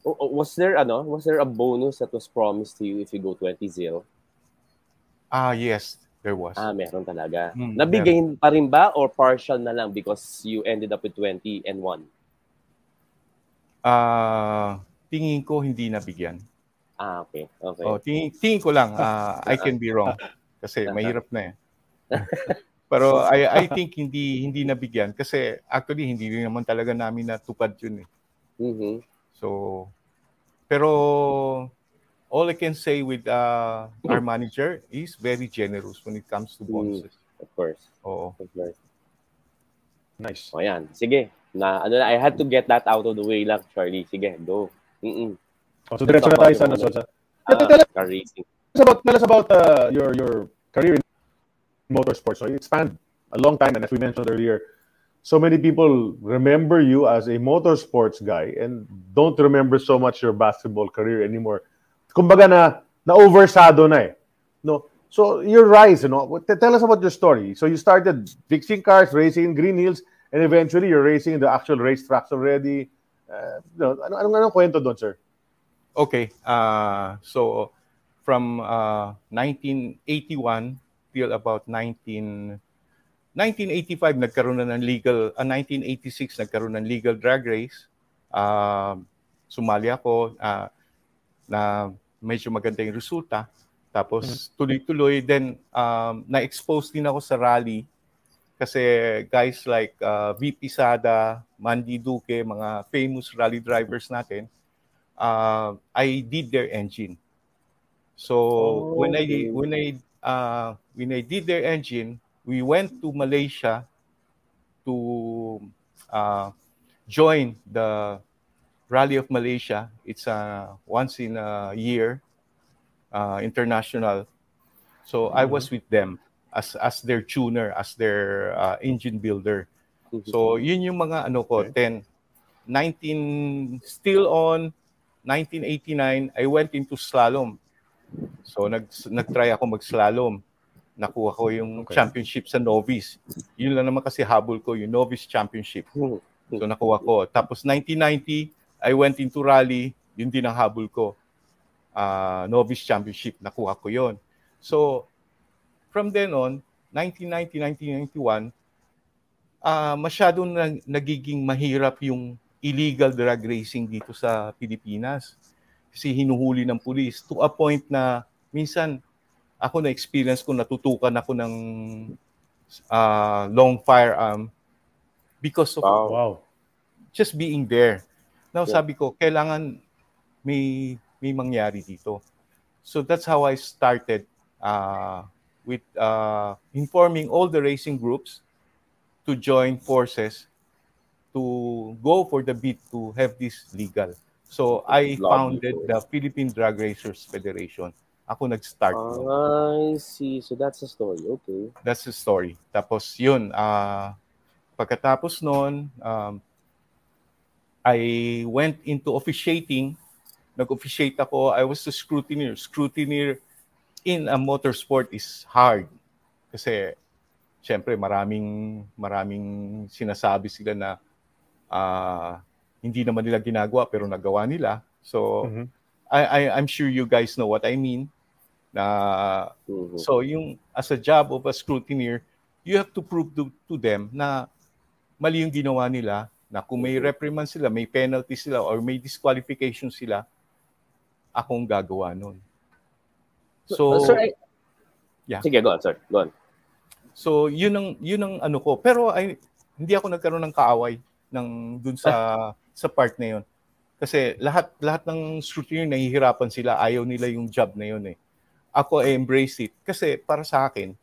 Was there ano? Was there a bonus that was promised to you if you go 20-0? Ah, yes, there was. Ah, meron talaga. Hmm, Nabigay pa rin ba or partial na lang because you ended up with 20 and 1? Ah, tingin ko hindi nabigyan. Ah, okay. Okay. Oh, tingin, tingin ko lang, ah, I can be wrong. Kasi mahirap na eh. Pero I I think hindi hindi nabigyan kasi actually hindi rin naman talaga namin natupad yun eh. Mhm. So pero all I can say with uh, our manager is very generous when it comes to bonuses. Of course. Oo. Of course. Nice. O yan. Sige. Na, ano, na, I had to get that out of the way lang, Charlie. Sige, go. Mm-mm. Oh, so diretso na tayo sa, sa, sa Ah, tell us car racing. about tell us about uh, your your career in motorsports. So you spanned a long time, and as we mentioned earlier, so many people remember you as a motorsports guy and don't remember so much your basketball career anymore. Kumbaga na na overshadow na eh. No. So your rise, you know, tell us about your story. So you started fixing cars, racing in Green Hills, and eventually you're racing in the actual racetracks already. Uh, you know, ano anong anong kwento doon, sir? Okay. Uh, so from uh, 1981 till about 19 1985 nagkaroon na ng legal uh, 1986 nagkaroon ng legal drag race. Uh, sumali ako uh, na medyo maganda yung resulta. Tapos tuloy-tuloy then um, na-expose din ako sa rally kasi guys like uh, VP Sada, Mandy Duque, mga famous rally drivers natin, uh, I did their engine. So Oh, when I when I uh, when I did their engine, we went to Malaysia to uh, join the Rally of Malaysia. It's a once in a year uh, international. So I was with them as as their tuner, as their uh, engine builder. Mhm. So yun yung mga ano ko, Okay. 10 19 still on 1989 I went into slalom. So nag nagtry ako mag-slalom. Nakuha ko yung Okay. championship sa novice. Yun lang naman kasi habol ko yung novice championship. Mhm. So nakuha ko. Tapos 1990 I went into rally, yun din ang habol ko. Ah, novice championship, nakuha ko yon. So from then on, 1990, 1991, ah masyadong nag- nagiging mahirap yung illegal drag racing dito sa Pilipinas. Kasi hinuhuli ng pulis to a point na minsan ako na experience ko natutukan ako ng ah, long firearm because of Wow. Wow. just being there. Now Yeah. sabi ko, kailangan may may mangyari dito. So that's how I started uh, with uh, informing all the racing groups to join forces to go for the bid to have this legal. So I founded the Philippine Drag Racers Federation. Ako nag-start. I nun. see. So that's the story. Okay. That's the story. Tapos yun, ah pagkatapos noon, um, I went into officiating nag-officiate ako, I was the scrutineer. Scrutineer in a motorsport is hard. Kasi, syempre, maraming, maraming sinasabi sila na uh, hindi naman nila ginagawa pero nagawa nila. So, mm-hmm. I, I, I'm sure you guys know what I mean. Na, mm-hmm. So, yung as a job of a scrutineer, you have to prove to, to them na mali yung ginawa nila, na kung may reprimand sila, may penalty sila, or may disqualification sila, akong gagawa nun. So, uh, sir, I... yeah. Sige, go on, sir. Go on. So, yun ang, yun ang ano ko. Pero ay, hindi ako nagkaroon ng kaaway ng dun sa sa part na yun. Kasi lahat lahat ng scrutineer nahihirapan sila, ayaw nila yung job na yun eh. Ako I embrace it kasi para sa akin,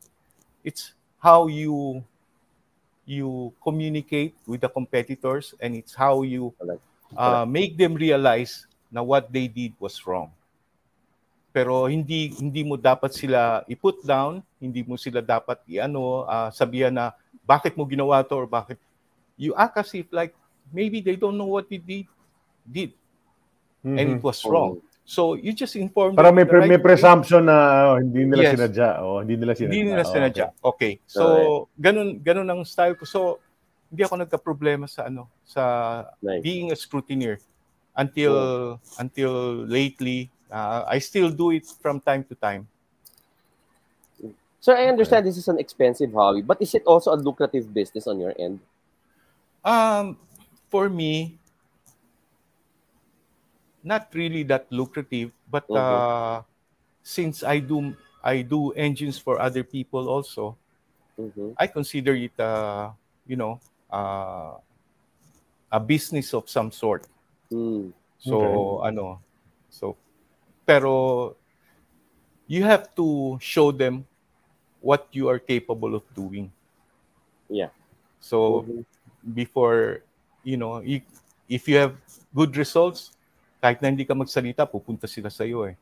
it's how you you communicate with the competitors and it's how you uh, make them realize na what they did was wrong. Pero hindi hindi mo dapat sila i-put down, hindi mo sila dapat iano uh, sabihan na bakit mo ginawa to or bakit you act as if like maybe they don't know what they did did mm-hmm. and it was wrong. So you just inform Para may, right may presumption na oh, hindi nila yes. sinadya o oh, hindi nila sinadya. Hindi nila sinadya. Oh, okay. okay. So ganun ganun ang style ko. So hindi ako nagka-problema sa ano sa nice. being a scrutineer until yeah. until lately uh, I still do it from time to time. So I understand this is an expensive hobby, but is it also a lucrative business on your end? Um for me not really that lucrative, but mm-hmm. uh, since I do I do engines for other people also, mm-hmm. I consider it uh, you know uh, a business of some sort. Mm. So okay. ano, so pero you have to show them what you are capable of doing. Yeah. So mm-hmm. before you know, if you have good results, kahit na hindi ka magsalita, pupunta sila sa iyo eh.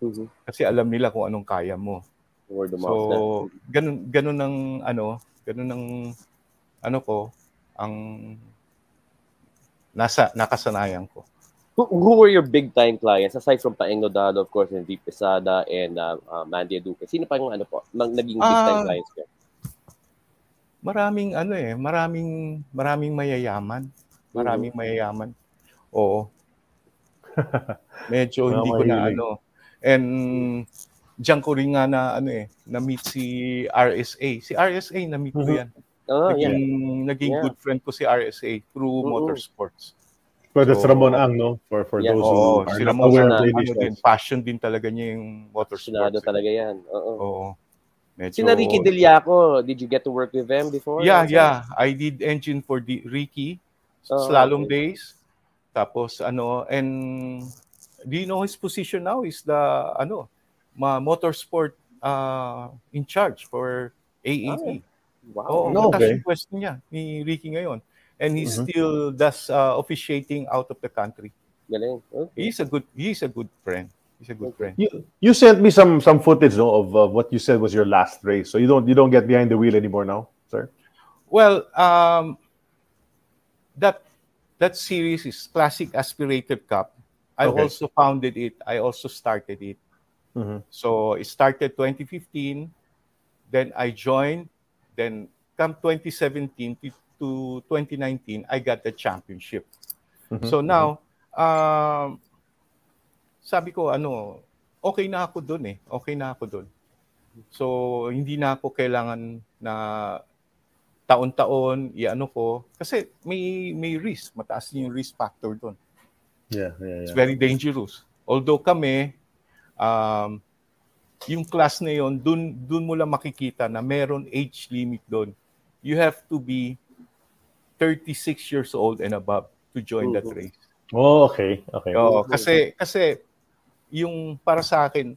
Mm-hmm. Kasi alam nila kung anong kaya mo. Word of so, mouth ganun ganun ng ano, ganun ng ano ko ang nasa nakasanayan ko. Who, who were your big time clients aside from Paeng Nodalo, of course, and Deep Pesada and uh, uh, Mandy Duque? Sino pa yung ano po, naging big time uh, clients ko? Maraming ano eh, maraming maraming mayayaman. Maraming mm-hmm. mayayaman. Oo. Medyo hindi ko na ano. And diyan ko rin nga na ano eh, na-meet si RSA. Si RSA na-meet ko mm-hmm. yan. Oh, naging, yeah. naging yeah. good friend ko si RSA through mm-hmm. motorsports. But that's so, Ramon Ang, no? For for yeah. those who oh, are si Ramon aware of ano din, passion din talaga niya yung motorsports. Sinado eh. talaga yan. Oo. Oo. Medyo... Si Ricky Deliaco, did you get to work with them before? Yeah, yeah. I did engine for the Ricky, oh, slalom okay. days. Tapos ano, and do you know his position now is the ano, ma motorsport uh, in charge for AAT. Oh, wow. Oh, no, okay. question niya ni Ricky ngayon. And he mm-hmm. still does uh, officiating out of the country. Galing. Okay. He's a good he's a good friend. He's a good okay. friend. You you sent me some some footage no, of uh, what you said was your last race. So you don't you don't get behind the wheel anymore now, sir? Well, um that that series is Classic Aspirated Cup. I okay. also founded it. I also started it. Mm-hmm. So it started 2015. Then I joined. Then come 2017 to 2019, I got the championship. Mm-hmm. So now, um, sabi ko, ano, okay na ako doon eh. Okay na ako doon. So, hindi na ako kailangan na taon-taon, iano ko. Kasi may, may risk. Mataas yung risk factor doon. Yeah, yeah, yeah. It's very dangerous. Although kami, um, yung class na yon, dun, dun mo lang makikita na meron age limit doon. You have to be 36 years old and above to join that race. Oh, okay. Okay. Oo, kasi kasi yung para sa akin,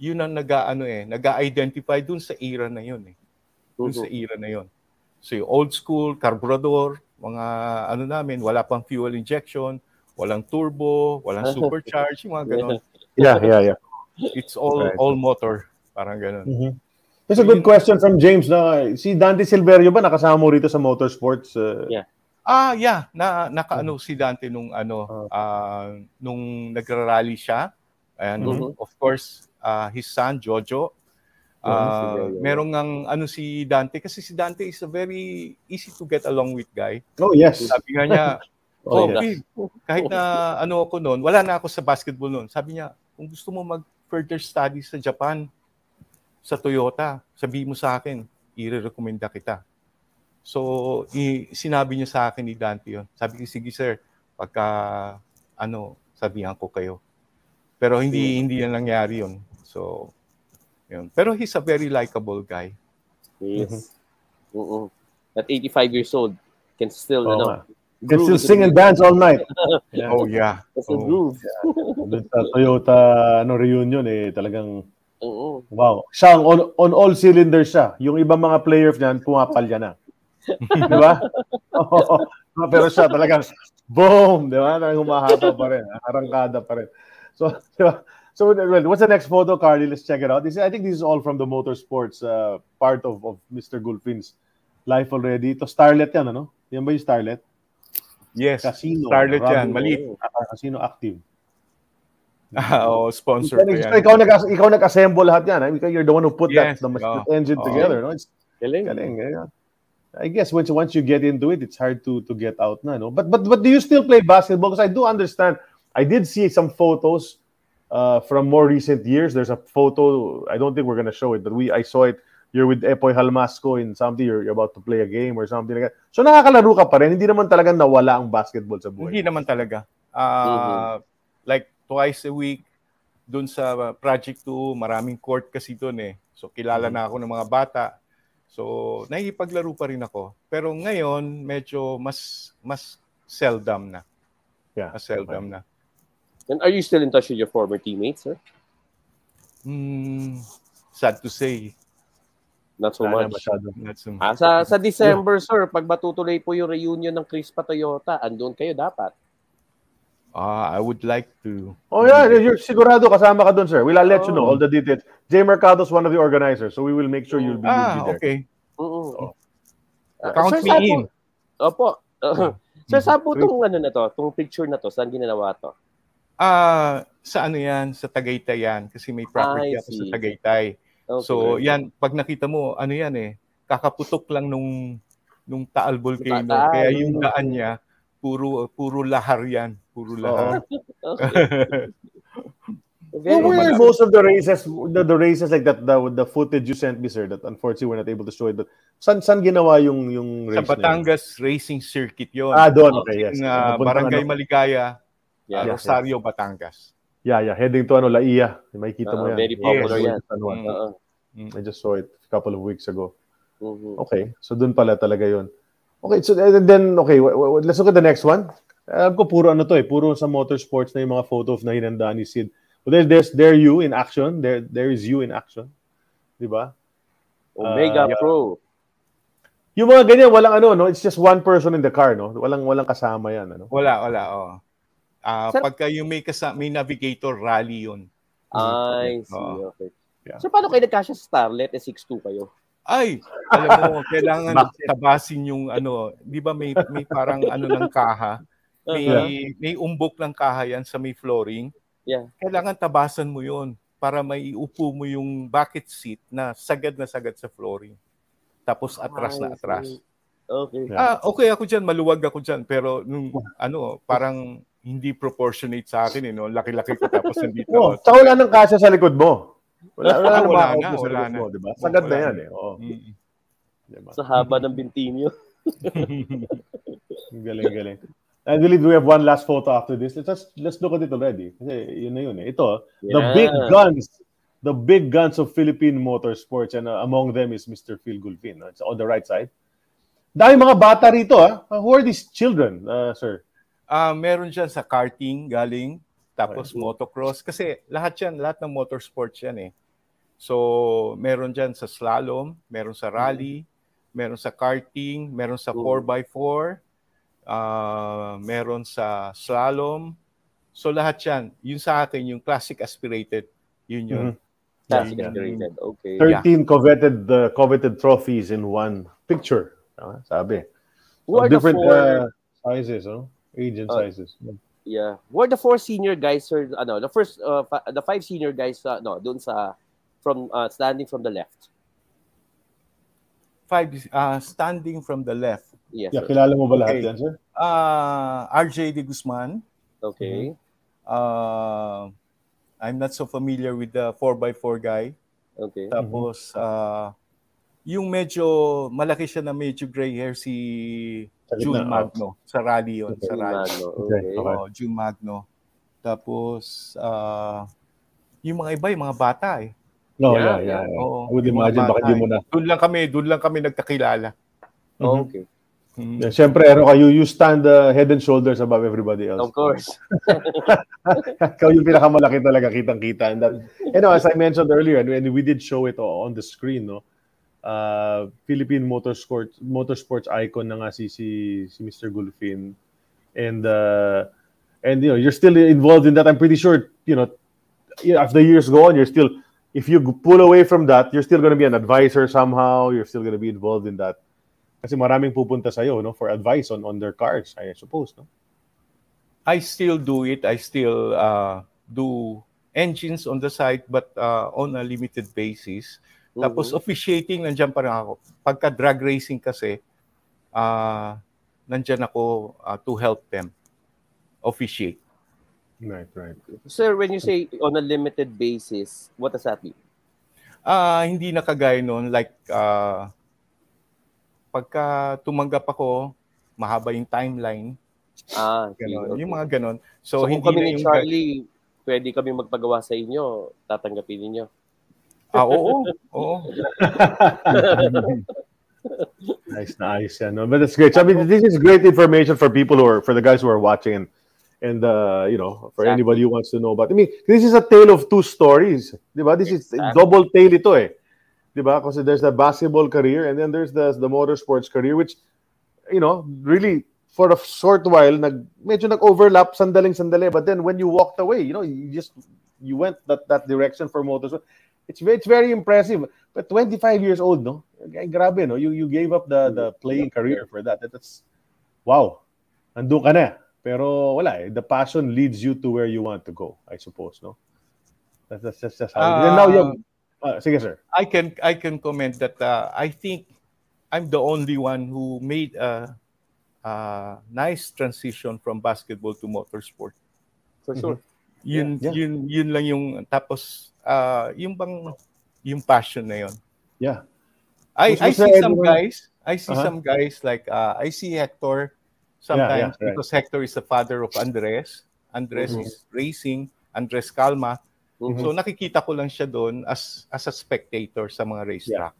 yun ang nag-ano eh, nag-identify dun sa era na yun eh. Dun sa era na yun. So yung old school, carburetor, mga ano namin, wala pang fuel injection, walang turbo, walang supercharge, yung mga ganun. Yeah, yeah, yeah. It's all right. all motor, parang ganun. Mm-hmm. There's a good question from James na si Dante Silverio ba nakasama mo rito sa motorsports? Uh, yeah. Ah, yeah, na nakaano si Dante nung ano ah, nung nagrarally siya. And Mhm. of course, uh, his son Jojo. Uh, merong ang ano si Dante kasi si Dante is a very easy to get along with guy. Oh, yes. Sabi nga niya, Oh, oh, yes. Phil, kahit na ano ako noon, wala na ako sa basketball noon. Sabi niya, kung gusto mo mag further studies sa Japan, sa Toyota, sabi mo sa akin, i-recommenda kita. So, i- sinabi niya sa akin ni Dante yun. Sabi ko, sige sir, pagka, ano, sabihan ko kayo. Pero hindi hindi na nangyari yun. So, yun. Pero he's a very likable guy. Yes. Oo. At 85 years old, can still, Oo ano. You can groove still sing and dance all night. Yeah. Oh, yeah. Still Oh. groove. Sa Toyota ano, reunion, eh, talagang Oo. Wow. Siya, on, on all cylinders siya. Yung ibang mga players niyan, pumapalya na. di ba? Oo. Pero siya talagang, boom! Di ba? Talagang humahataw pa rin. Arangkada pa rin. So, di ba? So, well, what's the next photo, Carly? Let's check it out. This, I think this is all from the motorsports uh, part of, of Mr. Gulfin's life already. Ito, Starlet yan, ano? Yan ba yung Starlet? Yes. Casino. Starlet yan. Maliit. Ah, Casino Active. Oo, sponsor ko Ikaw, yan. ikaw, nag, ikaw nag-assemble lahat yan. I mean, you're the one who put Yes, that, the, oh. engine Oh. together. No? It's Galing. galing. Yeah. I guess once once you get into it, it's hard to to get out na, no? But but but do you still play basketball? Because I do understand. I did see some photos uh, from more recent years. There's a photo. I don't think we're gonna show it, but we I saw it. You're with Epoy Halmasco in something. You're, you're about to play a game or something like that. So nakakalaro ka pa rin. Hindi naman talaga nawala ang basketball sa buhay. Hindi naman talaga. Ah, Like twice a week, doon sa Project 2, maraming court kasi doon eh. So kilala na ako ng mga bata. So nakikipaglaro pa rin ako. Pero ngayon, medyo mas mas seldom na. Yeah. Mas seldom na. And are you still in touch with your former teammates, sir? Hmm, sad to say. Not so much. masyado. Not so Ah, sa, sa December, sir, pag matutuloy po yung reunion ng Crispa Toyota, andun kayo dapat. Ah, I would like to. Oh yeah, you're sigurado kasama ka doon, sir. We'll let you know Oh. all the details. Jay Mercado is one of the organizers, so we will make sure you'll be, you'll be Ah, there. okay. Oo. Ah, Count sir, me in. po- Opo. sir, saan po itong ano na to, itong picture na to, saan ginawa to? Ah, sa ano yan? Sa Tagaytay yan. Kasi may property I ako sa. Tagaytay. Okay. So, yan, pag nakita mo, ano yan eh, kakaputok lang nung nung Taal Volcano. Taal. Kaya yung daan niya, puro puro lahar yan. Puro lahar. Okay. Very were malapit. most of the races, the, the races like that, the, the footage you sent me, sir, that unfortunately we're not able to show it, but saan, saan ginawa yung, yung race sa na yun? Batangas Racing Circuit yon. Ah, doon, okay, yes. uh, Napunta Barangay ano, Maligaya, Yeah. ah, Yes, Rosario, Batangas. Yeah, yeah, heading to ano, Laia. May kita mo Ah, yan. very popular Yes. yan. San. Mm. Oo. I just saw it a couple of weeks ago. Mhm. Okay, so doon pala talaga yon. Okay, so and then, okay, let's look at the next one. Alam ko puro ano to eh, puro sa motorsports na yung mga photos na hinandaan ni Sid. Well, there, there's there you in action. There there is you in action. 'Di ba? Omega Ah, Pro. Yung mga ganyan walang ano no, it's just one person in the car no. Walang walang kasama 'yan ano. Wala, wala, oh. Ah, Sir- pagka yung may, kasa- may navigator, rally yun. I see. Oo. Okay. Yeah. So, paano kayo nagkasya sa Starlet? Eh, 6'2 kayo. Ay, alam mo, kailangan tabasin yung ano, 'di ba may may parang ano ng kaha, may Uh-huh. may umbok ng kaha yan sa may flooring. Yeah. Kailangan tabasan mo 'yon para may iupo mo yung bucket seat na sagad na sagad sa flooring. Tapos atras na see. atras. Okay. Yeah. Ah, okay ako diyan, maluwag ako diyan, pero nung ano, parang hindi proportionate sa akin eh, no? Laki-laki ko tapos nandito Oh, tsaka wala nang kasya sa likod mo. Wala, wala, Ah, wala na, sa wala likod na. mo, 'di ba? Sagad na Wala 'yan na. eh. Oo. Mm. Diba? Sa haba ng binti niyo. Galing, galing. I believe we have one last photo after this. Let's just, let's look at it already. Kasi yun na yun eh. Ito, the Yeah. big guns, the big guns of Philippine motorsports and uh, among them is Mr. Phil Gulfin. no? It's on the right side. Dahil mga bata rito ah. Who are these children, uh, sir? Ah, meron diyan sa karting galing, tapos Okay. motocross kasi lahat 'yan, lahat ng motorsports 'yan eh. So, meron diyan sa slalom, meron sa rally, meron sa karting, meron sa Mm. 4x4, ah, meron sa slalom. So lahat 'yan. Yung sa akin, yung classic aspirated, yun yun. Mhm. Classic Yeah. aspirated. Okay. 13 coveted uh, coveted trophies in one picture. Ah, sabi. Who the different four? uh, sizes, oh? Age and Oh. sizes. yeah. Who are the four senior guys sir? Ano, the first uh, fa- the five senior guys uh, no, doon sa from uh, standing from the left. Five, uh, standing from the left. Yes. Yeah, sir. kilala mo ba lahat Okay. yan, sir? Uh, RJ De Guzman. Okay. Uh, I'm not so familiar with the 4x4 guy. Okay. Tapos, uh, yung medyo malaki siya na medyo gray hair si June oh. Magno. Sa rally yun. Sa rally. Magno, Okay, Okay. okay. Oo, June Magno. Tapos, uh, yung mga iba, yung mga bata eh. No, Yeah, yeah, yeah. yeah. Oo, I would imagine baka bata di eh. mo na. Doon lang kami, doon lang kami nagkakilala. Okay. Mm. Yeah, Siyempre, ano you, you stand uh, head and shoulders above everybody else. Of course. Ikaw yung pinakamalaki talaga, kitang-kita. And, that, you know, as I mentioned earlier, and, and we did show it on the screen, no? Uh, Philippine motorsports motorsports icon na nga si si, si Mr. Gulfin. And uh, and you know, you're still involved in that. I'm pretty sure, you know, as the years go on, you're still if you pull away from that, you're still going to be an advisor somehow. You're still going to be involved in that. Kasi maraming pupunta sa'yo, no, for advice on on their cars, I suppose, no? I still do it. I still uh, do engines on the side but uh, on a limited basis. Tapos Mhm. officiating, nandiyan pa rin ako. Pagka drag racing kasi, uh, nandyan ako uh, to help them officiate. Right, right. Sir, when you say on a limited basis, what does that mean? Ah, hindi na kagaya noon like ah, pagka tumanggap ako, mahaba yung timeline, Ah, ganon. okay. Yung mga ganon. So, So, kung hindi kami na ni yung Charlie, pwede kami magpagawa sa inyo, tatanggapin ninyo. Ah, oo. Oo. Nice, nice. Yeah, no, but that's great. So, I mean, this is great information for people who are, for the guys who are watching, and and uh, you know, for Exactly. anybody who wants to know about. I mean, this is a tale of two stories, diba? This is Exactly. double tale ito eh, diba? Because there's the basketball career and then there's the the motorsports career, which you know, really for a short while, nag medyo nag-overlap sandaling sandali, but then when you walked away, you know, you just you went that that direction for motorsport. It's very, it's very impressive. But 25 years old, no? Grabe, no? You you gave up the the playing career for that. That's wow. Andun ka na. Pero wala eh. The passion leads you to where you want to go, I suppose, no? That's that's just, just how it is. And now you uh, sige, sir. I can I can comment that uh, I think I'm the only one who made a, a nice transition from basketball to motorsport. For sure. Yun Yeah. yun yun lang yung tapos uh, yung bang yung passion na yun. Yeah. I I there see some guys. I see Uh-huh. some guys like uh, I see Hector sometimes yeah, right. because Hector is the father of Andres. Andres Mhm. is racing. Andres Calma. Mhm. So nakikita ko lang siya doon as as a spectator sa mga Yeah. racetrack.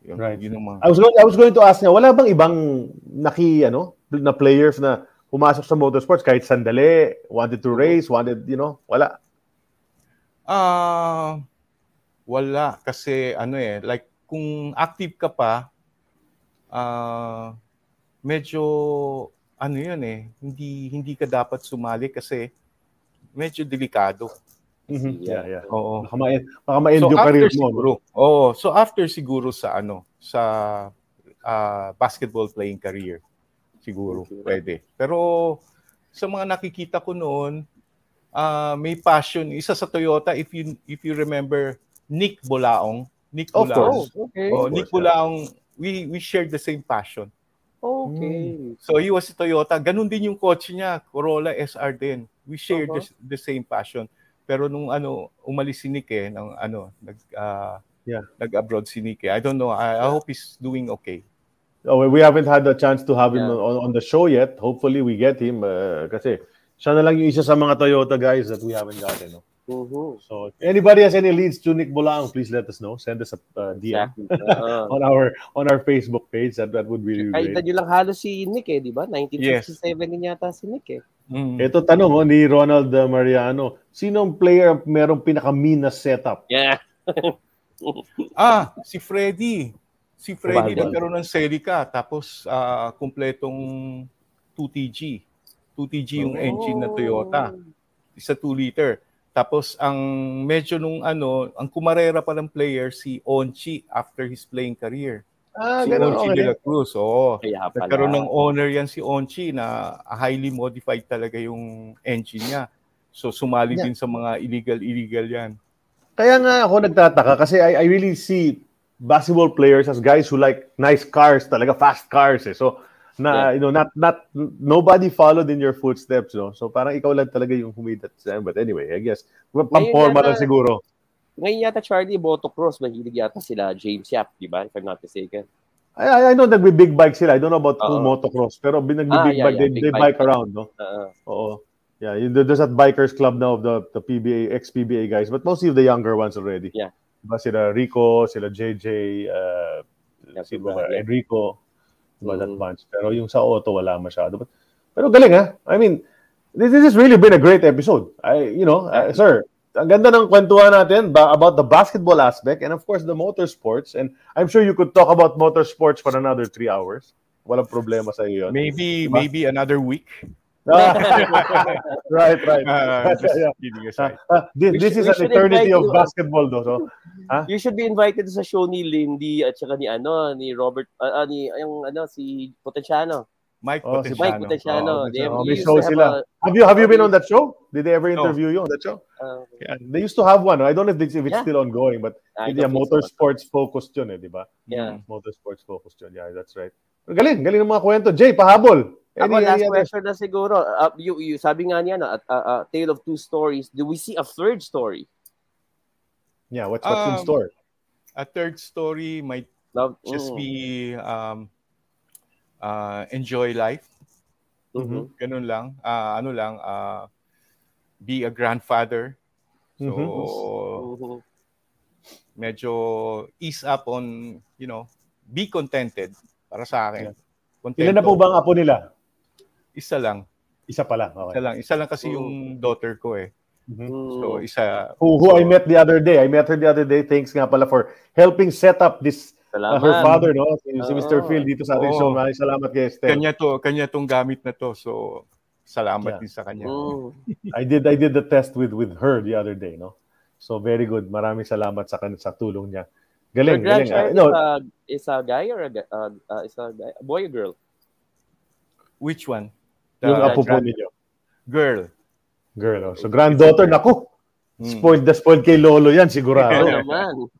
Yun, Right. yun ang mga I was going I was going to ask nga, wala bang ibang naki ano, na players na pumasok sa motorsports kahit sandali, wanted to race, wanted, you know, wala. Ah, wala kasi ano eh, like kung active ka pa, ah medyo ano 'yun eh, hindi hindi ka dapat sumali kasi medyo delikado. Mhm. Yeah. Yeah, yeah. Oo. Baka ma- baka ma-end So yung after career mo. siguro, oo, so after siguro sa ano, sa ah, basketball playing career, siguro Okay. pwede. Pero sa mga nakikita ko noon, ah, may passion. Isa sa Toyota, if you if you remember Nick Bolaong, Nick Of Bolaong. course. Okay. Oh, Nick Bulaong, we we shared the same passion. Okay. So he was a Toyota. Ganun din yung kotse niya, Corolla SR din. We shared Uh-huh. the, the same passion. Pero nung ano, umalis si Nick eh, ng ano, nag ah, Yeah. nag-abroad si Nick eh. I don't know. I, I hope he's doing okay. Oh, we haven't had the chance to have him Yeah. on, on the show yet. Hopefully we get him uh, kasi siya na lang yung isa sa mga Toyota guys that we haven't gotten. No? Mhm. So if anybody has any leads to Nick Bulaang, please let us know. Send us a uh, DM Exactly. Oo. on our on our Facebook page. That that would be really Kahit great. nyo lang halos si Nick eh, di ba? 1967 din yata si Nick eh. Mm. Ito tanong oh, ni Ronald uh, Mariano. Sinong player ang merong pinaka-mean na setup? Yeah. Ah, si Freddy. Si Freddy Ubaldo. nagkaroon ng Celica tapos ah, kumpletong 2TG. 2TG yung engine ng Toyota. Isa 2 liter. Tapos ang medyo nung ano, ang kumarera pa ng player si Onchi after his playing career. Ah, si ganun, Onchi okay. de la Cruz. Oo. Kaya pala. Nagkaroon ng owner yan si Onchi na highly modified talaga yung engine niya. So sumali Yeah. din sa mga illegal-illegal yan. Kaya nga ako nagtataka kasi I, I really see basketball players as guys who like nice cars, talaga fast cars eh. So na you know not not nobody followed in your footsteps no. So parang ikaw lang talaga yung humidat sa but anyway, I guess pamporma lang siguro. Ngayon yata, Charlie, motocross, mahilig yata sila James Yap, di ba? If I'm not mistaken. I, I, I know nagbi-big bike sila. I don't know about Oo. motocross pero bin- Ah, yeah, bike, yeah, they, they bike. bike around no. Oo. Oo. Yeah, you, there's that bikers club now of the the PBA ex-PBA guys, but mostly of the younger ones already. Yeah. Diba sila Rico, sila JJ, uh, Yeah, sino diba, ba? yeah. Enrico, diba, that Mhm. bunch. Pero yung sa auto, wala masyado. But, pero galing ha. I mean, this, this has really been a great episode. I, you know, uh, sir, ang ganda ng kwentuhan natin ba, about the basketball aspect and of course the motorsports. And I'm sure you could talk about motorsports for another three hours. Walang problema sa iyo. Maybe Diba? maybe another week. Ah, right, right. Uh, just Yeah. kidding aside. Ah, this, this should- is an eternity of you, ah. basketball though. So, You should be invited sa show ni Lindy at saka ni ano, ni Robert, ah, ni, yung ano, si Potenciano. Mike Oh, si Potenciano. Mike Potenciano. Oh, They, oh, may show have sila. a- have you have you been on that show? Did they ever No. interview you on that show? uh, Yeah, they used to have one. I don't know if it's, if it's Yeah. still ongoing, but I yeah, don't think so. motorsports focused yun eh, di ba? Yeah. Motorsports focused yun. Yeah, that's right. Galing, galing ng mga kwento. Jay, pahabol. Ako, Any- last any other- question na siguro. Uh, you, you, sabi nga niya, na, uh, uh, tale of two stories. Do we see a third story? Yeah, what's, what's in Um, store? A third story might Now, just mm, be um, uh, enjoy life. mhm. Ganun lang. Ah, ano lang, ah, be a grandfather. So, Mhm. medyo ease up on, you know, be contented para sa akin. Contento. Ilan na po ba ang apo nila? Isa lang. Isa pa lang. Isa Okay. lang. Isa lang kasi yung daughter ko eh. Mhm. So, Mm. isa. Who, who so, I met the other day. I met her the other day. Thanks nga pala for helping set up this uh, Salamat. her father, no? Si, si Mr. Phil dito sa ating Oo. show. Maraming salamat kay Estelle. Kanya to, kanya tong gamit na to. So, salamat Yeah. din sa kanya. Mm. I did I did the test with with her the other day, no? So very good. Maraming salamat sa kan sa tulong niya. Your Galing, galing. grandchild Uh, no, is, a, is a guy or a, uh, uh, is a, guy, a boy or girl? Which one? yung The apo po ninyo. Girl. Girl. Oh. So granddaughter, naku. Mm. Spoiled na spoiled kay Lolo yan, sigurado. Naman.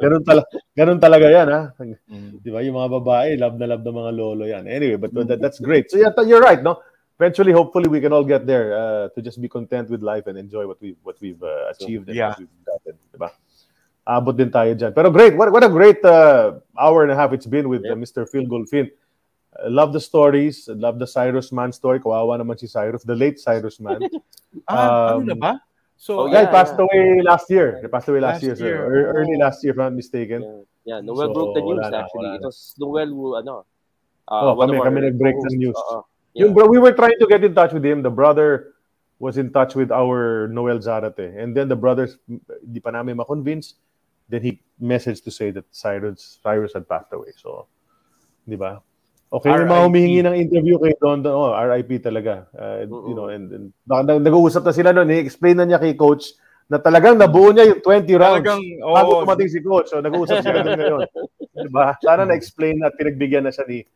Ganun, tala, ganun talaga yan, ha? Mm. Di ba? Yung mga babae, love na love ng mga lolo yan. Anyway, but that, that's great. So yeah, you're right, no? Eventually, hopefully, we can all get there uh, to just be content with life and enjoy what we've, what we've uh, achieved and Yeah. what we've gotten. Di ba? Abot din tayo dyan. Pero great. What, what a great uh, hour and a half it's been with uh, Yeah. Mr. Phil Golfin. I love the stories. I love the Cyrus Man story. Kawawa naman si Cyrus. The late Cyrus Man. Ah, Um, ano na ba? So, oh, yeah, he passed yeah. away last year. He passed away last, Last year, sir. year. Ear- Early Oh. last year, if I'm not mistaken. Yeah, yeah Noel So, broke the news wala actually. wala It was Noel who, ano, Oh, one kami- our kami nag-break ng news. Oo. Yung Yeah. bro, we were trying to get in touch with him. The brother was in touch with our Noel Zarate. And then the brothers, di pa namin makonvince. Then he messaged to say that Cyrus, Cyrus had passed away. So, di ba? Okay, yung mga humihingi ng interview kay Don, Don oh, RIP talaga. Uh, you know, and, and nag- nag- nag-uusap na sila noon. I-explain na niya kay coach na talagang nabuo niya yung 20 rounds. talagang, Bago oh, tumating si coach. So, nag-uusap sila doon ngayon. Diba? Sana na-explain at pinagbigyan na siya ni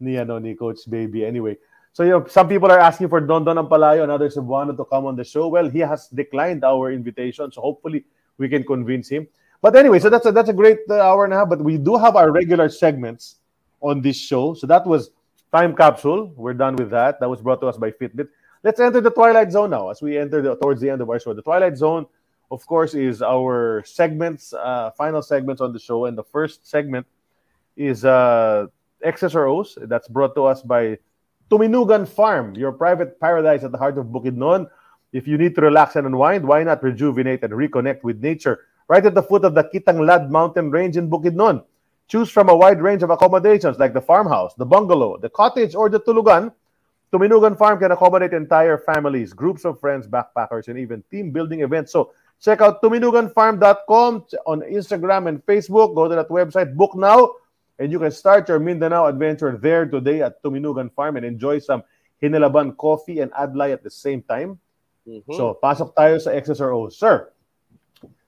ni ano ni Coach Baby. Anyway, so you know, some people are asking for Don Don Ampalayo and others wanted to come on the show. Well, he has declined our invitation, so hopefully we can convince him. But anyway, so that's a, that's a great uh, hour and a half. But we do have our regular segments on this show. So that was Time Capsule. We're done with that. That was brought to us by Fitbit. Let's enter the Twilight Zone now. As we enter the, towards the end of our show, the Twilight Zone, of course, is our segments, uh, final segments on the show. And the first segment is uh, XSROs. That's brought to us by Tuminugan Farm, your private paradise at the heart of Bukidnon. If you need to relax and unwind, why not rejuvenate and reconnect with nature right at the foot of the Kitanglad mountain range in Bukidnon? Choose from a wide range of accommodations like the farmhouse, the bungalow, the cottage, or the tulugan. Tuminugan Farm can accommodate entire families, groups of friends, backpackers, and even team building events. So check out tuminuganfarm.com on Instagram and Facebook. Go to that website, book now, and you can start your Mindanao adventure there today at Tuminugan Farm and enjoy some Hinilaban coffee and adlay at the same time. Mhm. So, pasok tayo sa XSROs. Sir,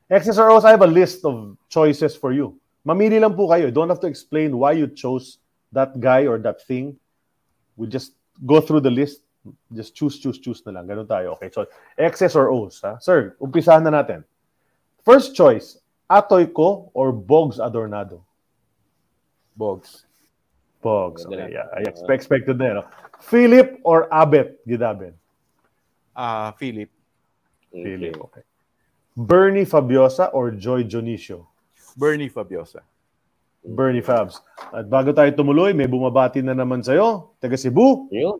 XSROs, I have a list of choices for you. Mamili lang po kayo. You don't have to explain why you chose that guy or that thing. We just go through the list. Just choose, choose, choose na lang. Ganun tayo. Okay, so X's or O's. Ha? Sir, umpisahan na natin. First choice, Atoy ko or Bogs Adornado? Bogs. Bogs. Okay, yeah. I expect, expected na. No? Philip or Abet Gidaben? Ah, Philip. Philip, okay. Bernie Fabiosa or Joy Jonicio? Bernie Fabiosa. Bernie Fabs. At bago tayo tumuloy, may bumabati na naman sa'yo. Taga Cebu. Yun.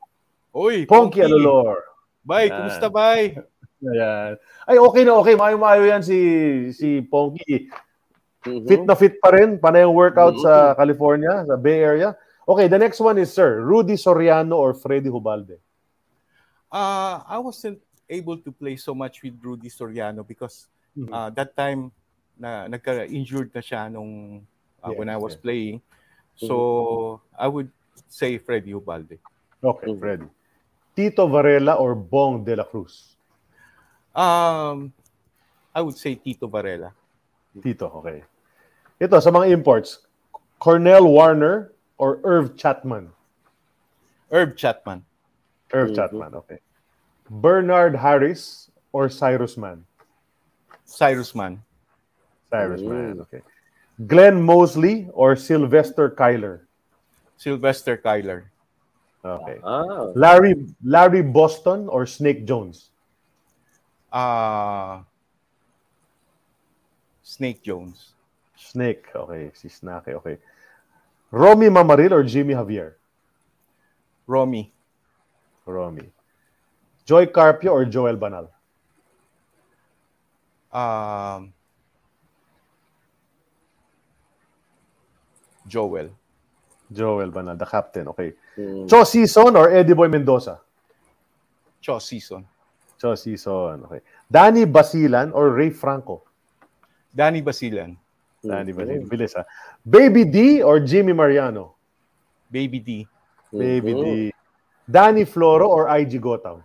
Uy, Ponky Alolor. Bye, Yan. kumusta bye? Ayan. Ay, okay na okay. Mayo-mayo yan si si Ponky. Mhm. Fit na fit pa rin. Panay ang workout Mhm. sa California, sa Bay Area. Okay, the next one is, sir, Rudy Soriano or Freddy Hubalde? Uh, I wasn't able to play so much with Rudy Soriano because Mhm. uh, that time na nagka-injured na siya nung uh, Yes, when I was yes. playing. So I would say Freddy Ubalde. Okay. Freddy. Tito Varela or Bong de la Cruz? Um, I would say Tito Varela. Tito, okay. Ito, sa mga imports, Cornell Warner or Irv Chapman? Herb Chatman. Irv Mhm. Chapman, okay. Bernard Harris or Cyrus Mann? Cyrus Man. Cyrus Mm. Mann, okay. Glenn Mosley or Sylvester Kyler? Sylvester Kyler. Okay. Ah. Larry Larry Boston or Snake Jones? Uh, Snake Jones. Snake, okay. Si Snake, okay. Romy Mamaril or Jimmy Javier? Romy. Romy. Joy Carpio or Joel Banal? Um, Joel. Joel Banal, the captain, okay. Mm. Cho Season or Eddie Boy Mendoza? Cho Season. Cho Season, okay. Danny Basilan or Ray Franco? Danny Basilan. Danny Mm. Basilan, bilis ha. Baby D or Jimmy Mariano? Baby D. Baby Mhm. D. Danny Floro or IG Gotaw?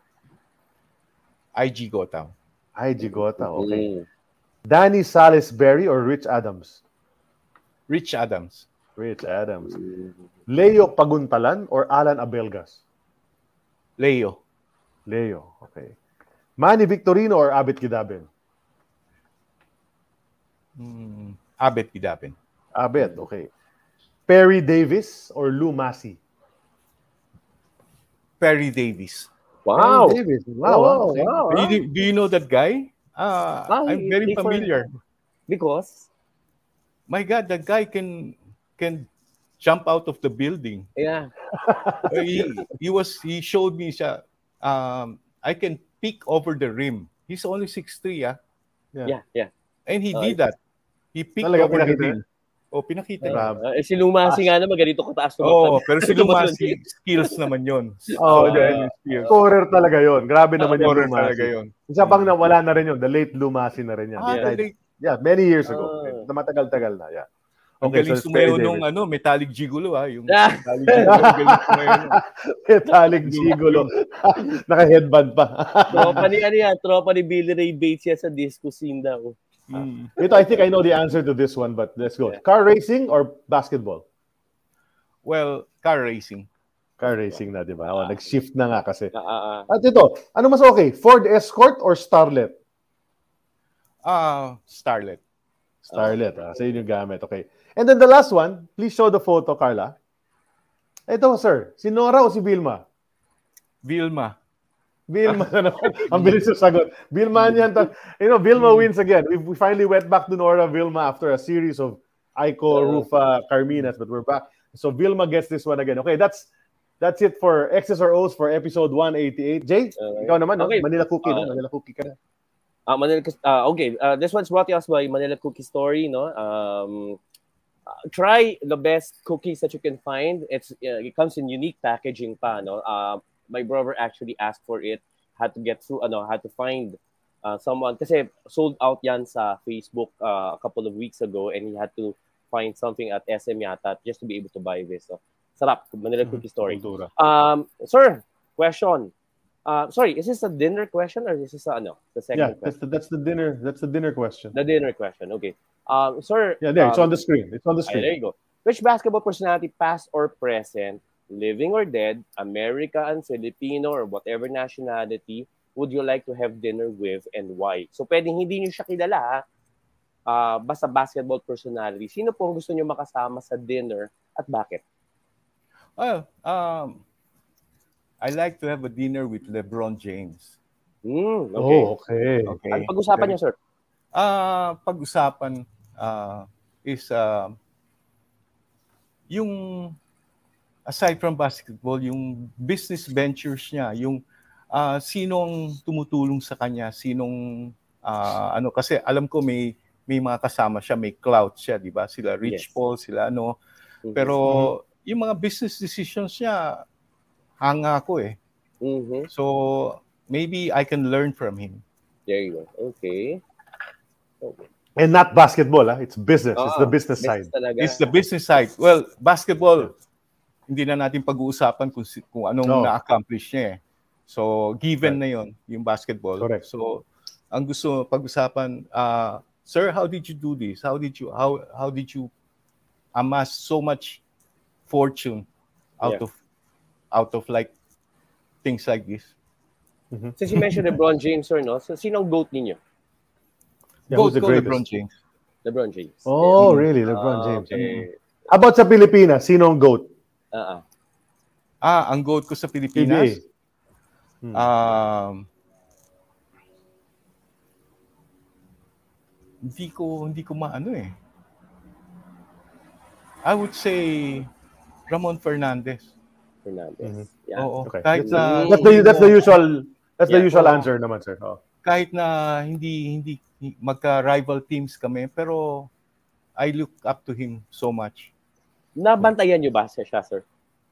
IG Gotham. IG Gotaw, okay. Mm. Danny Salisbury or Rich Adams? Rich Adams. Rich Adams. Mm. Leo Paguntalan or Alan Abelgas? Leo. Leo, okay. Manny Victorino or Abit Kidaben? Mm, Abet Pidapin. Abet, okay. Perry Davis or Lou Massey? Perry Davis. Wow. Perry Davis. Wow. Wow, okay. wow. Do, you, do you know that guy? Ah, Ah, I'm very familiar. Because, My God, that guy can can jump out of the building. yeah. Uh, he, he was he showed me siya. Um, I can peek over the rim. He's only 6'3", ah. Yeah, yeah. And he Oh, did that. He peeked Talaga over the pinakita rim. Oh, pinakita. Ah, eh, si Lumasi nga naman, ganito kataas naman. Oo, pero si Lumasi, skills naman yun. Oh, yung skills. Scorer talaga yon. Grabe naman yung Scorer Lumasi. talaga yun. Isa pang nawala na rin yun. The late Lumasi na rin yan. Ah, died- like, Yeah, many years ago. Ah. Na Matagal-tagal na, yeah. Okay, galing so Perry nung ano, metallic gigolo ah. Yung Ah. metallic gigolo. Metallic Gigolo. Naka-headband pa. tropa ni, ano yan, tropa ni Billy Ray Bates yan sa disco scene daw. Mm. Ito, I think I know the answer to this one, but let's go. Car racing or basketball? Well, car racing. Car racing na, di ba? Oh, nag-shift na nga kasi. Ah, ah, ah. At ito, ano mas okay? Ford Escort or Starlet? Ah, Starlet. Starlet, ah. Sa inyo gamit. Okay. And then the last one, please show the photo, Carla. Ito, sir. Si Nora o si Vilma? Vilma. Vilma na naman. Ang bilis yung sagot. Vilma yan. Ta- You know, Vilma wins again. We, we finally went back to Nora Vilma after a series of Aiko, Rufa, Carminas, but we're back. So Vilma gets this one again. Okay, that's that's it for X's or O's for episode 188. Jay, Okay. ikaw naman, no? Okay. Manila Cookie, no? Uh, Manila Cookie ka na. Ah, Manila, uh, okay, uh, this one's brought to us by Manila Cookie Story, no? Um, uh, try the best cookies that you can find. It's uh, it comes in unique packaging pa, no? Uh, my brother actually asked for it, had to get through, ano, had to find uh, someone kasi sold out yan sa Facebook uh, a couple of weeks ago and he had to find something at SM yata just to be able to buy this. So, sarap, Manila Cookie Story. Um, sir, question. Uh, sorry, is this a dinner question or is this a, ano, the second Yeah, question? that's the, that's the dinner. That's the dinner question. The dinner question. Okay. Um, sir. Yeah, there. It's um, on the screen. It's on the Ay, there screen. you go. Which basketball personality, past or present, living or dead, American, Filipino, or whatever nationality, would you like to have dinner with and why? So, pwedeng hindi niyo siya kilala, ha? Ah, basta basketball personality. Sino pong gusto niyo makasama sa dinner at bakit? Oh, um, I like to have a dinner with LeBron James. Hmm, okay. Oh, okay. Okay. Ano pag-usapan niyo, sir? Ah, pag-usapan ah, is ah, yung aside from basketball, yung business ventures niya, yung ah, sinong tumutulong sa kanya, sinong ah, ano kasi alam ko may may mga kasama siya, may clout siya, 'di ba? Sila Rich Yes. Paul, sila ano. Mhm. Pero yung mga business decisions niya hanga ako eh. Mhm. So maybe I can learn from him. There you go. Okay. Okay. And not basketball, ah. It's business. it's Oo, the business side. talaga. It's the business side. Well, basketball, hindi na natin pag-uusapan kung, kung anong No. na-accomplish niya eh. So, given na yon yung basketball. Correct. So, ang gusto pag-usapan, uh, Sir, how did you do this? How did you how how did you amass so much fortune out Yeah. of out of like things like this? Since you mentioned LeBron James, sir, no? So, sinong GOAT ninyo? Yeah, go who's the go greatest? LeBron James. LeBron James. Oh, Yeah. really? LeBron Ah, James. Okay. About sa Pilipinas, sino ang GOAT? Ah, ah. Ah, ang goat ko sa Pilipinas. PBA. Hmm. Um, hindi ko hindi ko maano eh. I would say Ramon Fernandez. Fernandez. Mhm. Yeah. Oo, Okay. kahit That's, na that's the that's the usual that's the Yeah. usual Oo. answer naman, sir. Oh. kahit na hindi hindi magka-rival teams kami pero I look up to him so much. Nabantayan niyo ba siya, siya, sir?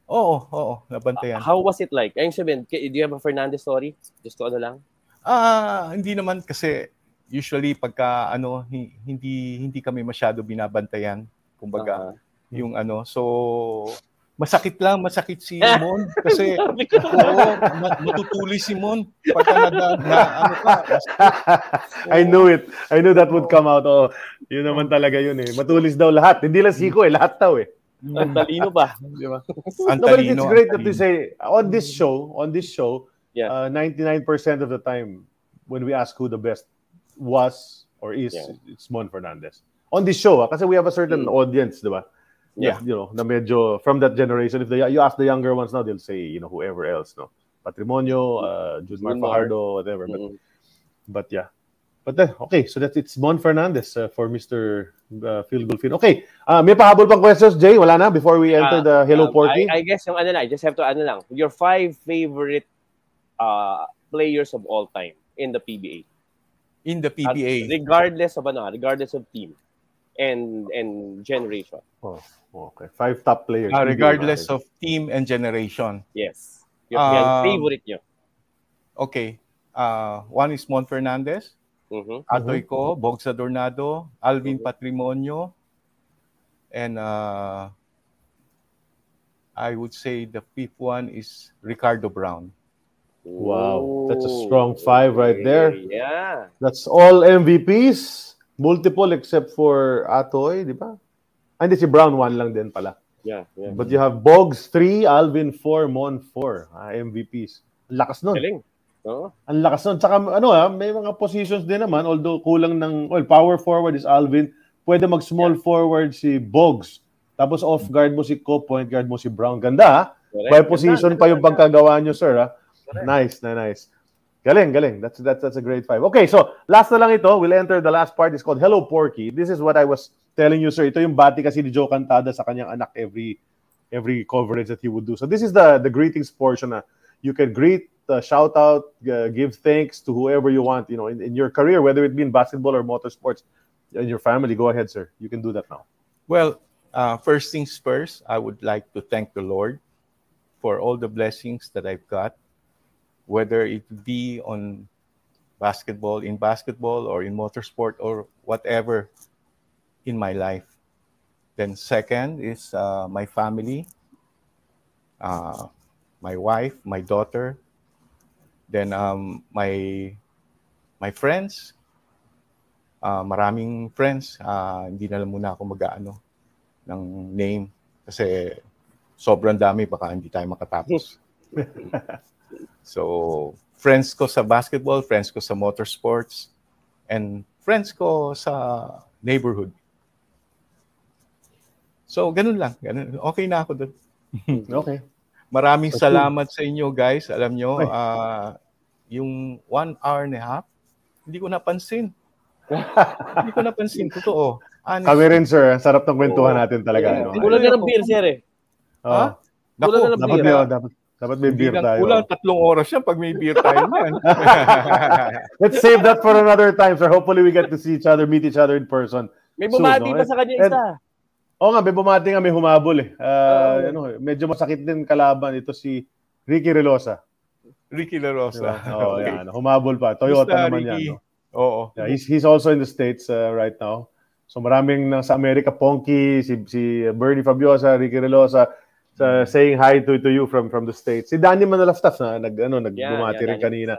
Oo, oo, nabantayan. How was it like? Ayun sabihin, do you have a Fernandez story? Just to ano lang? Ah, hindi naman kasi usually pagka ano hi- hindi hindi kami masyado binabantayan kumbaga Ah. yung ano so masakit lang masakit si Mon kasi oo ma- matutuli si Mon pagka na, na ano ka I knew it. I knew that would come out. Oh, yun naman talaga yun eh. Matulis daw lahat. Hindi lang siko eh. Lahat daw eh. ang talino ba? Di ba? ang No, but it's great that you say on this show, on this show, Yeah. uh, 99% of the time when we ask who the best was or is, Yeah. it's Mon Fernandez. On this show, ah, kasi we have a certain Mm. audience, di ba? Yeah. You know, na medyo from that generation. If the, you ask the younger ones now, they'll say, you know, whoever else, no? Patrimonio, uh, Judmar Junmar. Fajardo, whatever. But, Mm. but yeah. But then, okay, so that's it's Mon Fernandez uh, for Mr. Uh, Phil Gulfin. Okay, uh, may pahabol pang questions, Jay? Wala na before we enter the Hello um, Porky? I, I guess yung ano lang, I just have to ano lang, your five favorite uh, players of all time in the PBA. in the At PBA regardless of ano, regardless of team and and generation. Oh, okay. Five top players. uh, regardless of team and generation Yes. Yung, yung Um, favorite nyo. okay uh, one is Mon Fernandez Mhm. Atoy ko, Bogs Adornado, Alvin Mhm. Patrimonio, and uh, I would say the fifth one is Ricardo Brown. Wow, that's a strong five right there. Yeah. That's all MVPs. Multiple except for Atoy, di ba? Ah, Hindi, si Brown one lang din pala. Yeah. yeah. But you have Bogs 3, Alvin 4, Mon 4. Ah, MVPs. Ang lakas nun. Galing. No? Ang lakas nun. Tsaka ano ah, may mga positions din naman, although kulang ng, well, power forward is Alvin. Pwede mag-small forward si Bogs. Tapos off guard mo si Co, point guard mo si Brown. Ganda ah. Correct. By position pa yung Ganda, pagkagawa nyo, sir. Ah. Correct. Nice, na nice. Galing, galing. That's that's that's a great five. Okay, so last na lang ito. We'll enter the last part. It's called Hello Porky. This is what I was telling you, sir. Ito yung bati kasi ni Joe Cantada sa kanyang anak every every coverage that he would do. So this is the the greetings portion. Na you can greet, uh, shout out, uh, give thanks to whoever you want. You know, in, in your career, whether it be in basketball or motorsports, in your family. Go ahead, sir. You can do that now. Well, uh, first things first, I would like to thank the Lord for all the blessings that I've got, whether it be on basketball, in basketball, or in motorsport, or whatever in my life. Then, second is uh, my family, uh, my wife, my daughter, Then um, my my friends, uh, maraming friends, uh, hindi na lang muna ako mag-ano ng name kasi sobrang dami baka hindi tayo makatapos. so, friends ko sa basketball, friends ko sa motorsports, and friends ko sa neighborhood. So, ganun lang. Ganun. Okay na ako doon. okay. Maraming salamat sa inyo, guys. Alam nyo, uh, yung one hour and a half, hindi ko napansin. hindi ko napansin. Totoo. Honestly. Kami rin, sir. Sarap ng kwentuhan oh. natin talaga. Yeah. No? Kulang na ng beer, sir, eh. Oh. Ha? Kulang na ng dapat beer. Dapat, dapat, dapat may beer tayo. Kulang tatlong oras yan pag may beer tayo man. Let's save that for another time, sir. Hopefully we get to see each other, meet each other in person. May bumati no? pa sa kanya isa. Oo nga, may bumati nga, may humabol eh. Uh, oh. ano, medyo masakit din kalaban ito si Ricky Relosa. Ricky Relosa. Diba? Oo, okay. yan. Humabol pa. Toyota Basta, naman Ricky. yan. No? Oo. Yeah, he's, he's also in the States uh, right now. So maraming nang sa Amerika, Ponky, si, si Bernie Fabiosa, Ricky Relosa, sa saying hi to to you from from the States. Si Danny Manalaftas na nag ano nagbumati yeah, yeah, rin kanina.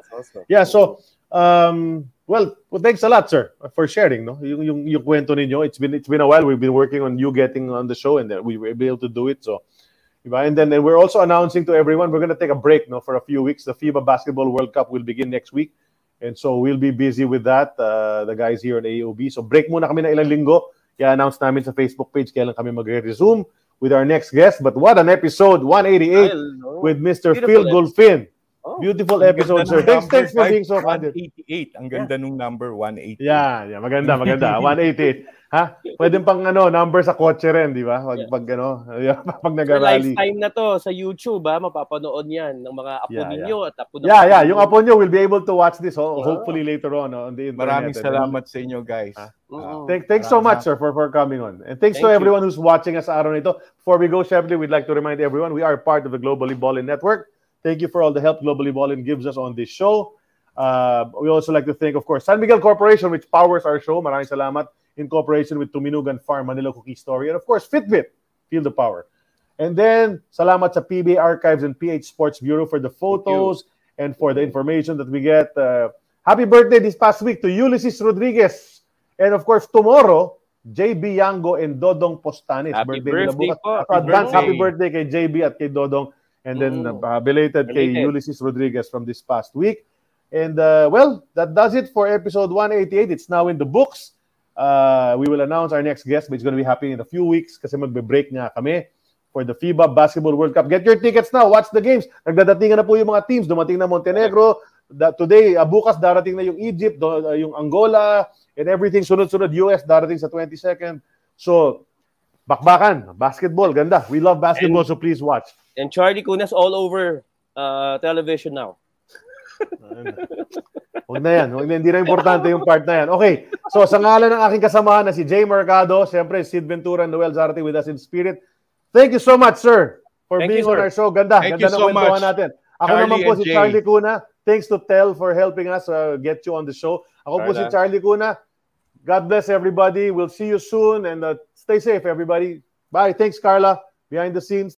Yeah, so um well, well, thanks a lot sir for sharing no. Yung yung yung kwento ninyo. It's been it's been a while we've been working on you getting on the show and we were able to do it. So diba? And then and we're also announcing to everyone we're to take a break no for a few weeks. The FIBA Basketball World Cup will begin next week. And so we'll be busy with that, uh, the guys here on AOB. So break muna kami na ilang linggo. I-announce namin sa Facebook page kailan kami magre-resume with our next guest. But what an episode, 188 with Mr. Beautiful Phil Golfin. Oh. Beautiful episode, sir. Thanks, thanks for being so candid. 188. Ang ganda yeah. nung number, 188. Yeah, yeah, maganda, maganda. 188. Ha? Pwede pang ano, number sa kotse rin, di ba? Pag, yeah. pag ano, pag nag-rally. lifetime na to sa YouTube, ha? Mapapanood yan ng mga apo yeah, ninyo yeah. at apo Yeah, yeah. Yung apo nyo will be able to watch this oh, hopefully later on on the internet. Maraming salamat sa inyo, guys. Uh, thank, thanks so much, sir, for, for coming on. And thanks Thank to everyone you. who's watching us araw nito. Before we go, Sheply, we'd like to remind everyone we are part of the Globally Ballin Network. Thank you for all the help Globally Ballin gives us on this show. Uh, we also like to thank, of course, San Miguel Corporation, which powers our show. Maraming salamat in cooperation with Tuminugan Farm Manila Cookie Story, and of course, Fitbit, Feel the Power. And then, salamat sa PBA Archives and PH Sports Bureau for the photos and for the information that we get. Uh, happy birthday this past week to Ulysses Rodriguez. And of course, tomorrow, JB Yango and Dodong Postanes. Happy birthday, birthday po. Happy advance birthday. happy birthday kay JB at kay Dodong. And then mm. uh, belated, belated kay Ulysses Rodriguez from this past week. And uh, well, that does it for episode 188. It's now in the books. Uh, we will announce our next guest, but it's going to be happening in a few weeks kasi magbe-break nga kami for the FIBA Basketball World Cup. Get your tickets now. Watch the games. Nagdadatingan na po yung mga teams. Dumating na Montenegro. Da, today, uh, bukas darating na yung Egypt, do, uh, yung Angola, and everything. Sunod-sunod US darating sa 22nd. So, bakbakan. Basketball. Ganda. We love basketball, and, so please watch. And Charlie Kunas all over uh, television now. Huwag na yan. Huwag na, hindi na importante yung part na yan. Okay. So, sa ngalan ng aking kasamahan na si Jay Mercado, siyempre, Sid Ventura and Noel Zarte with us in spirit. Thank you so much, sir, for Thank being you, on our show. Ganda. Thank Ganda ng so kwentuhan natin. Ako Charlie naman po si Jay. Charlie Cuna. Thanks to Tel for helping us uh, get you on the show. Ako Carla. po si Charlie Cuna. God bless everybody. We'll see you soon and uh, stay safe, everybody. Bye. Thanks, Carla. Behind the scenes.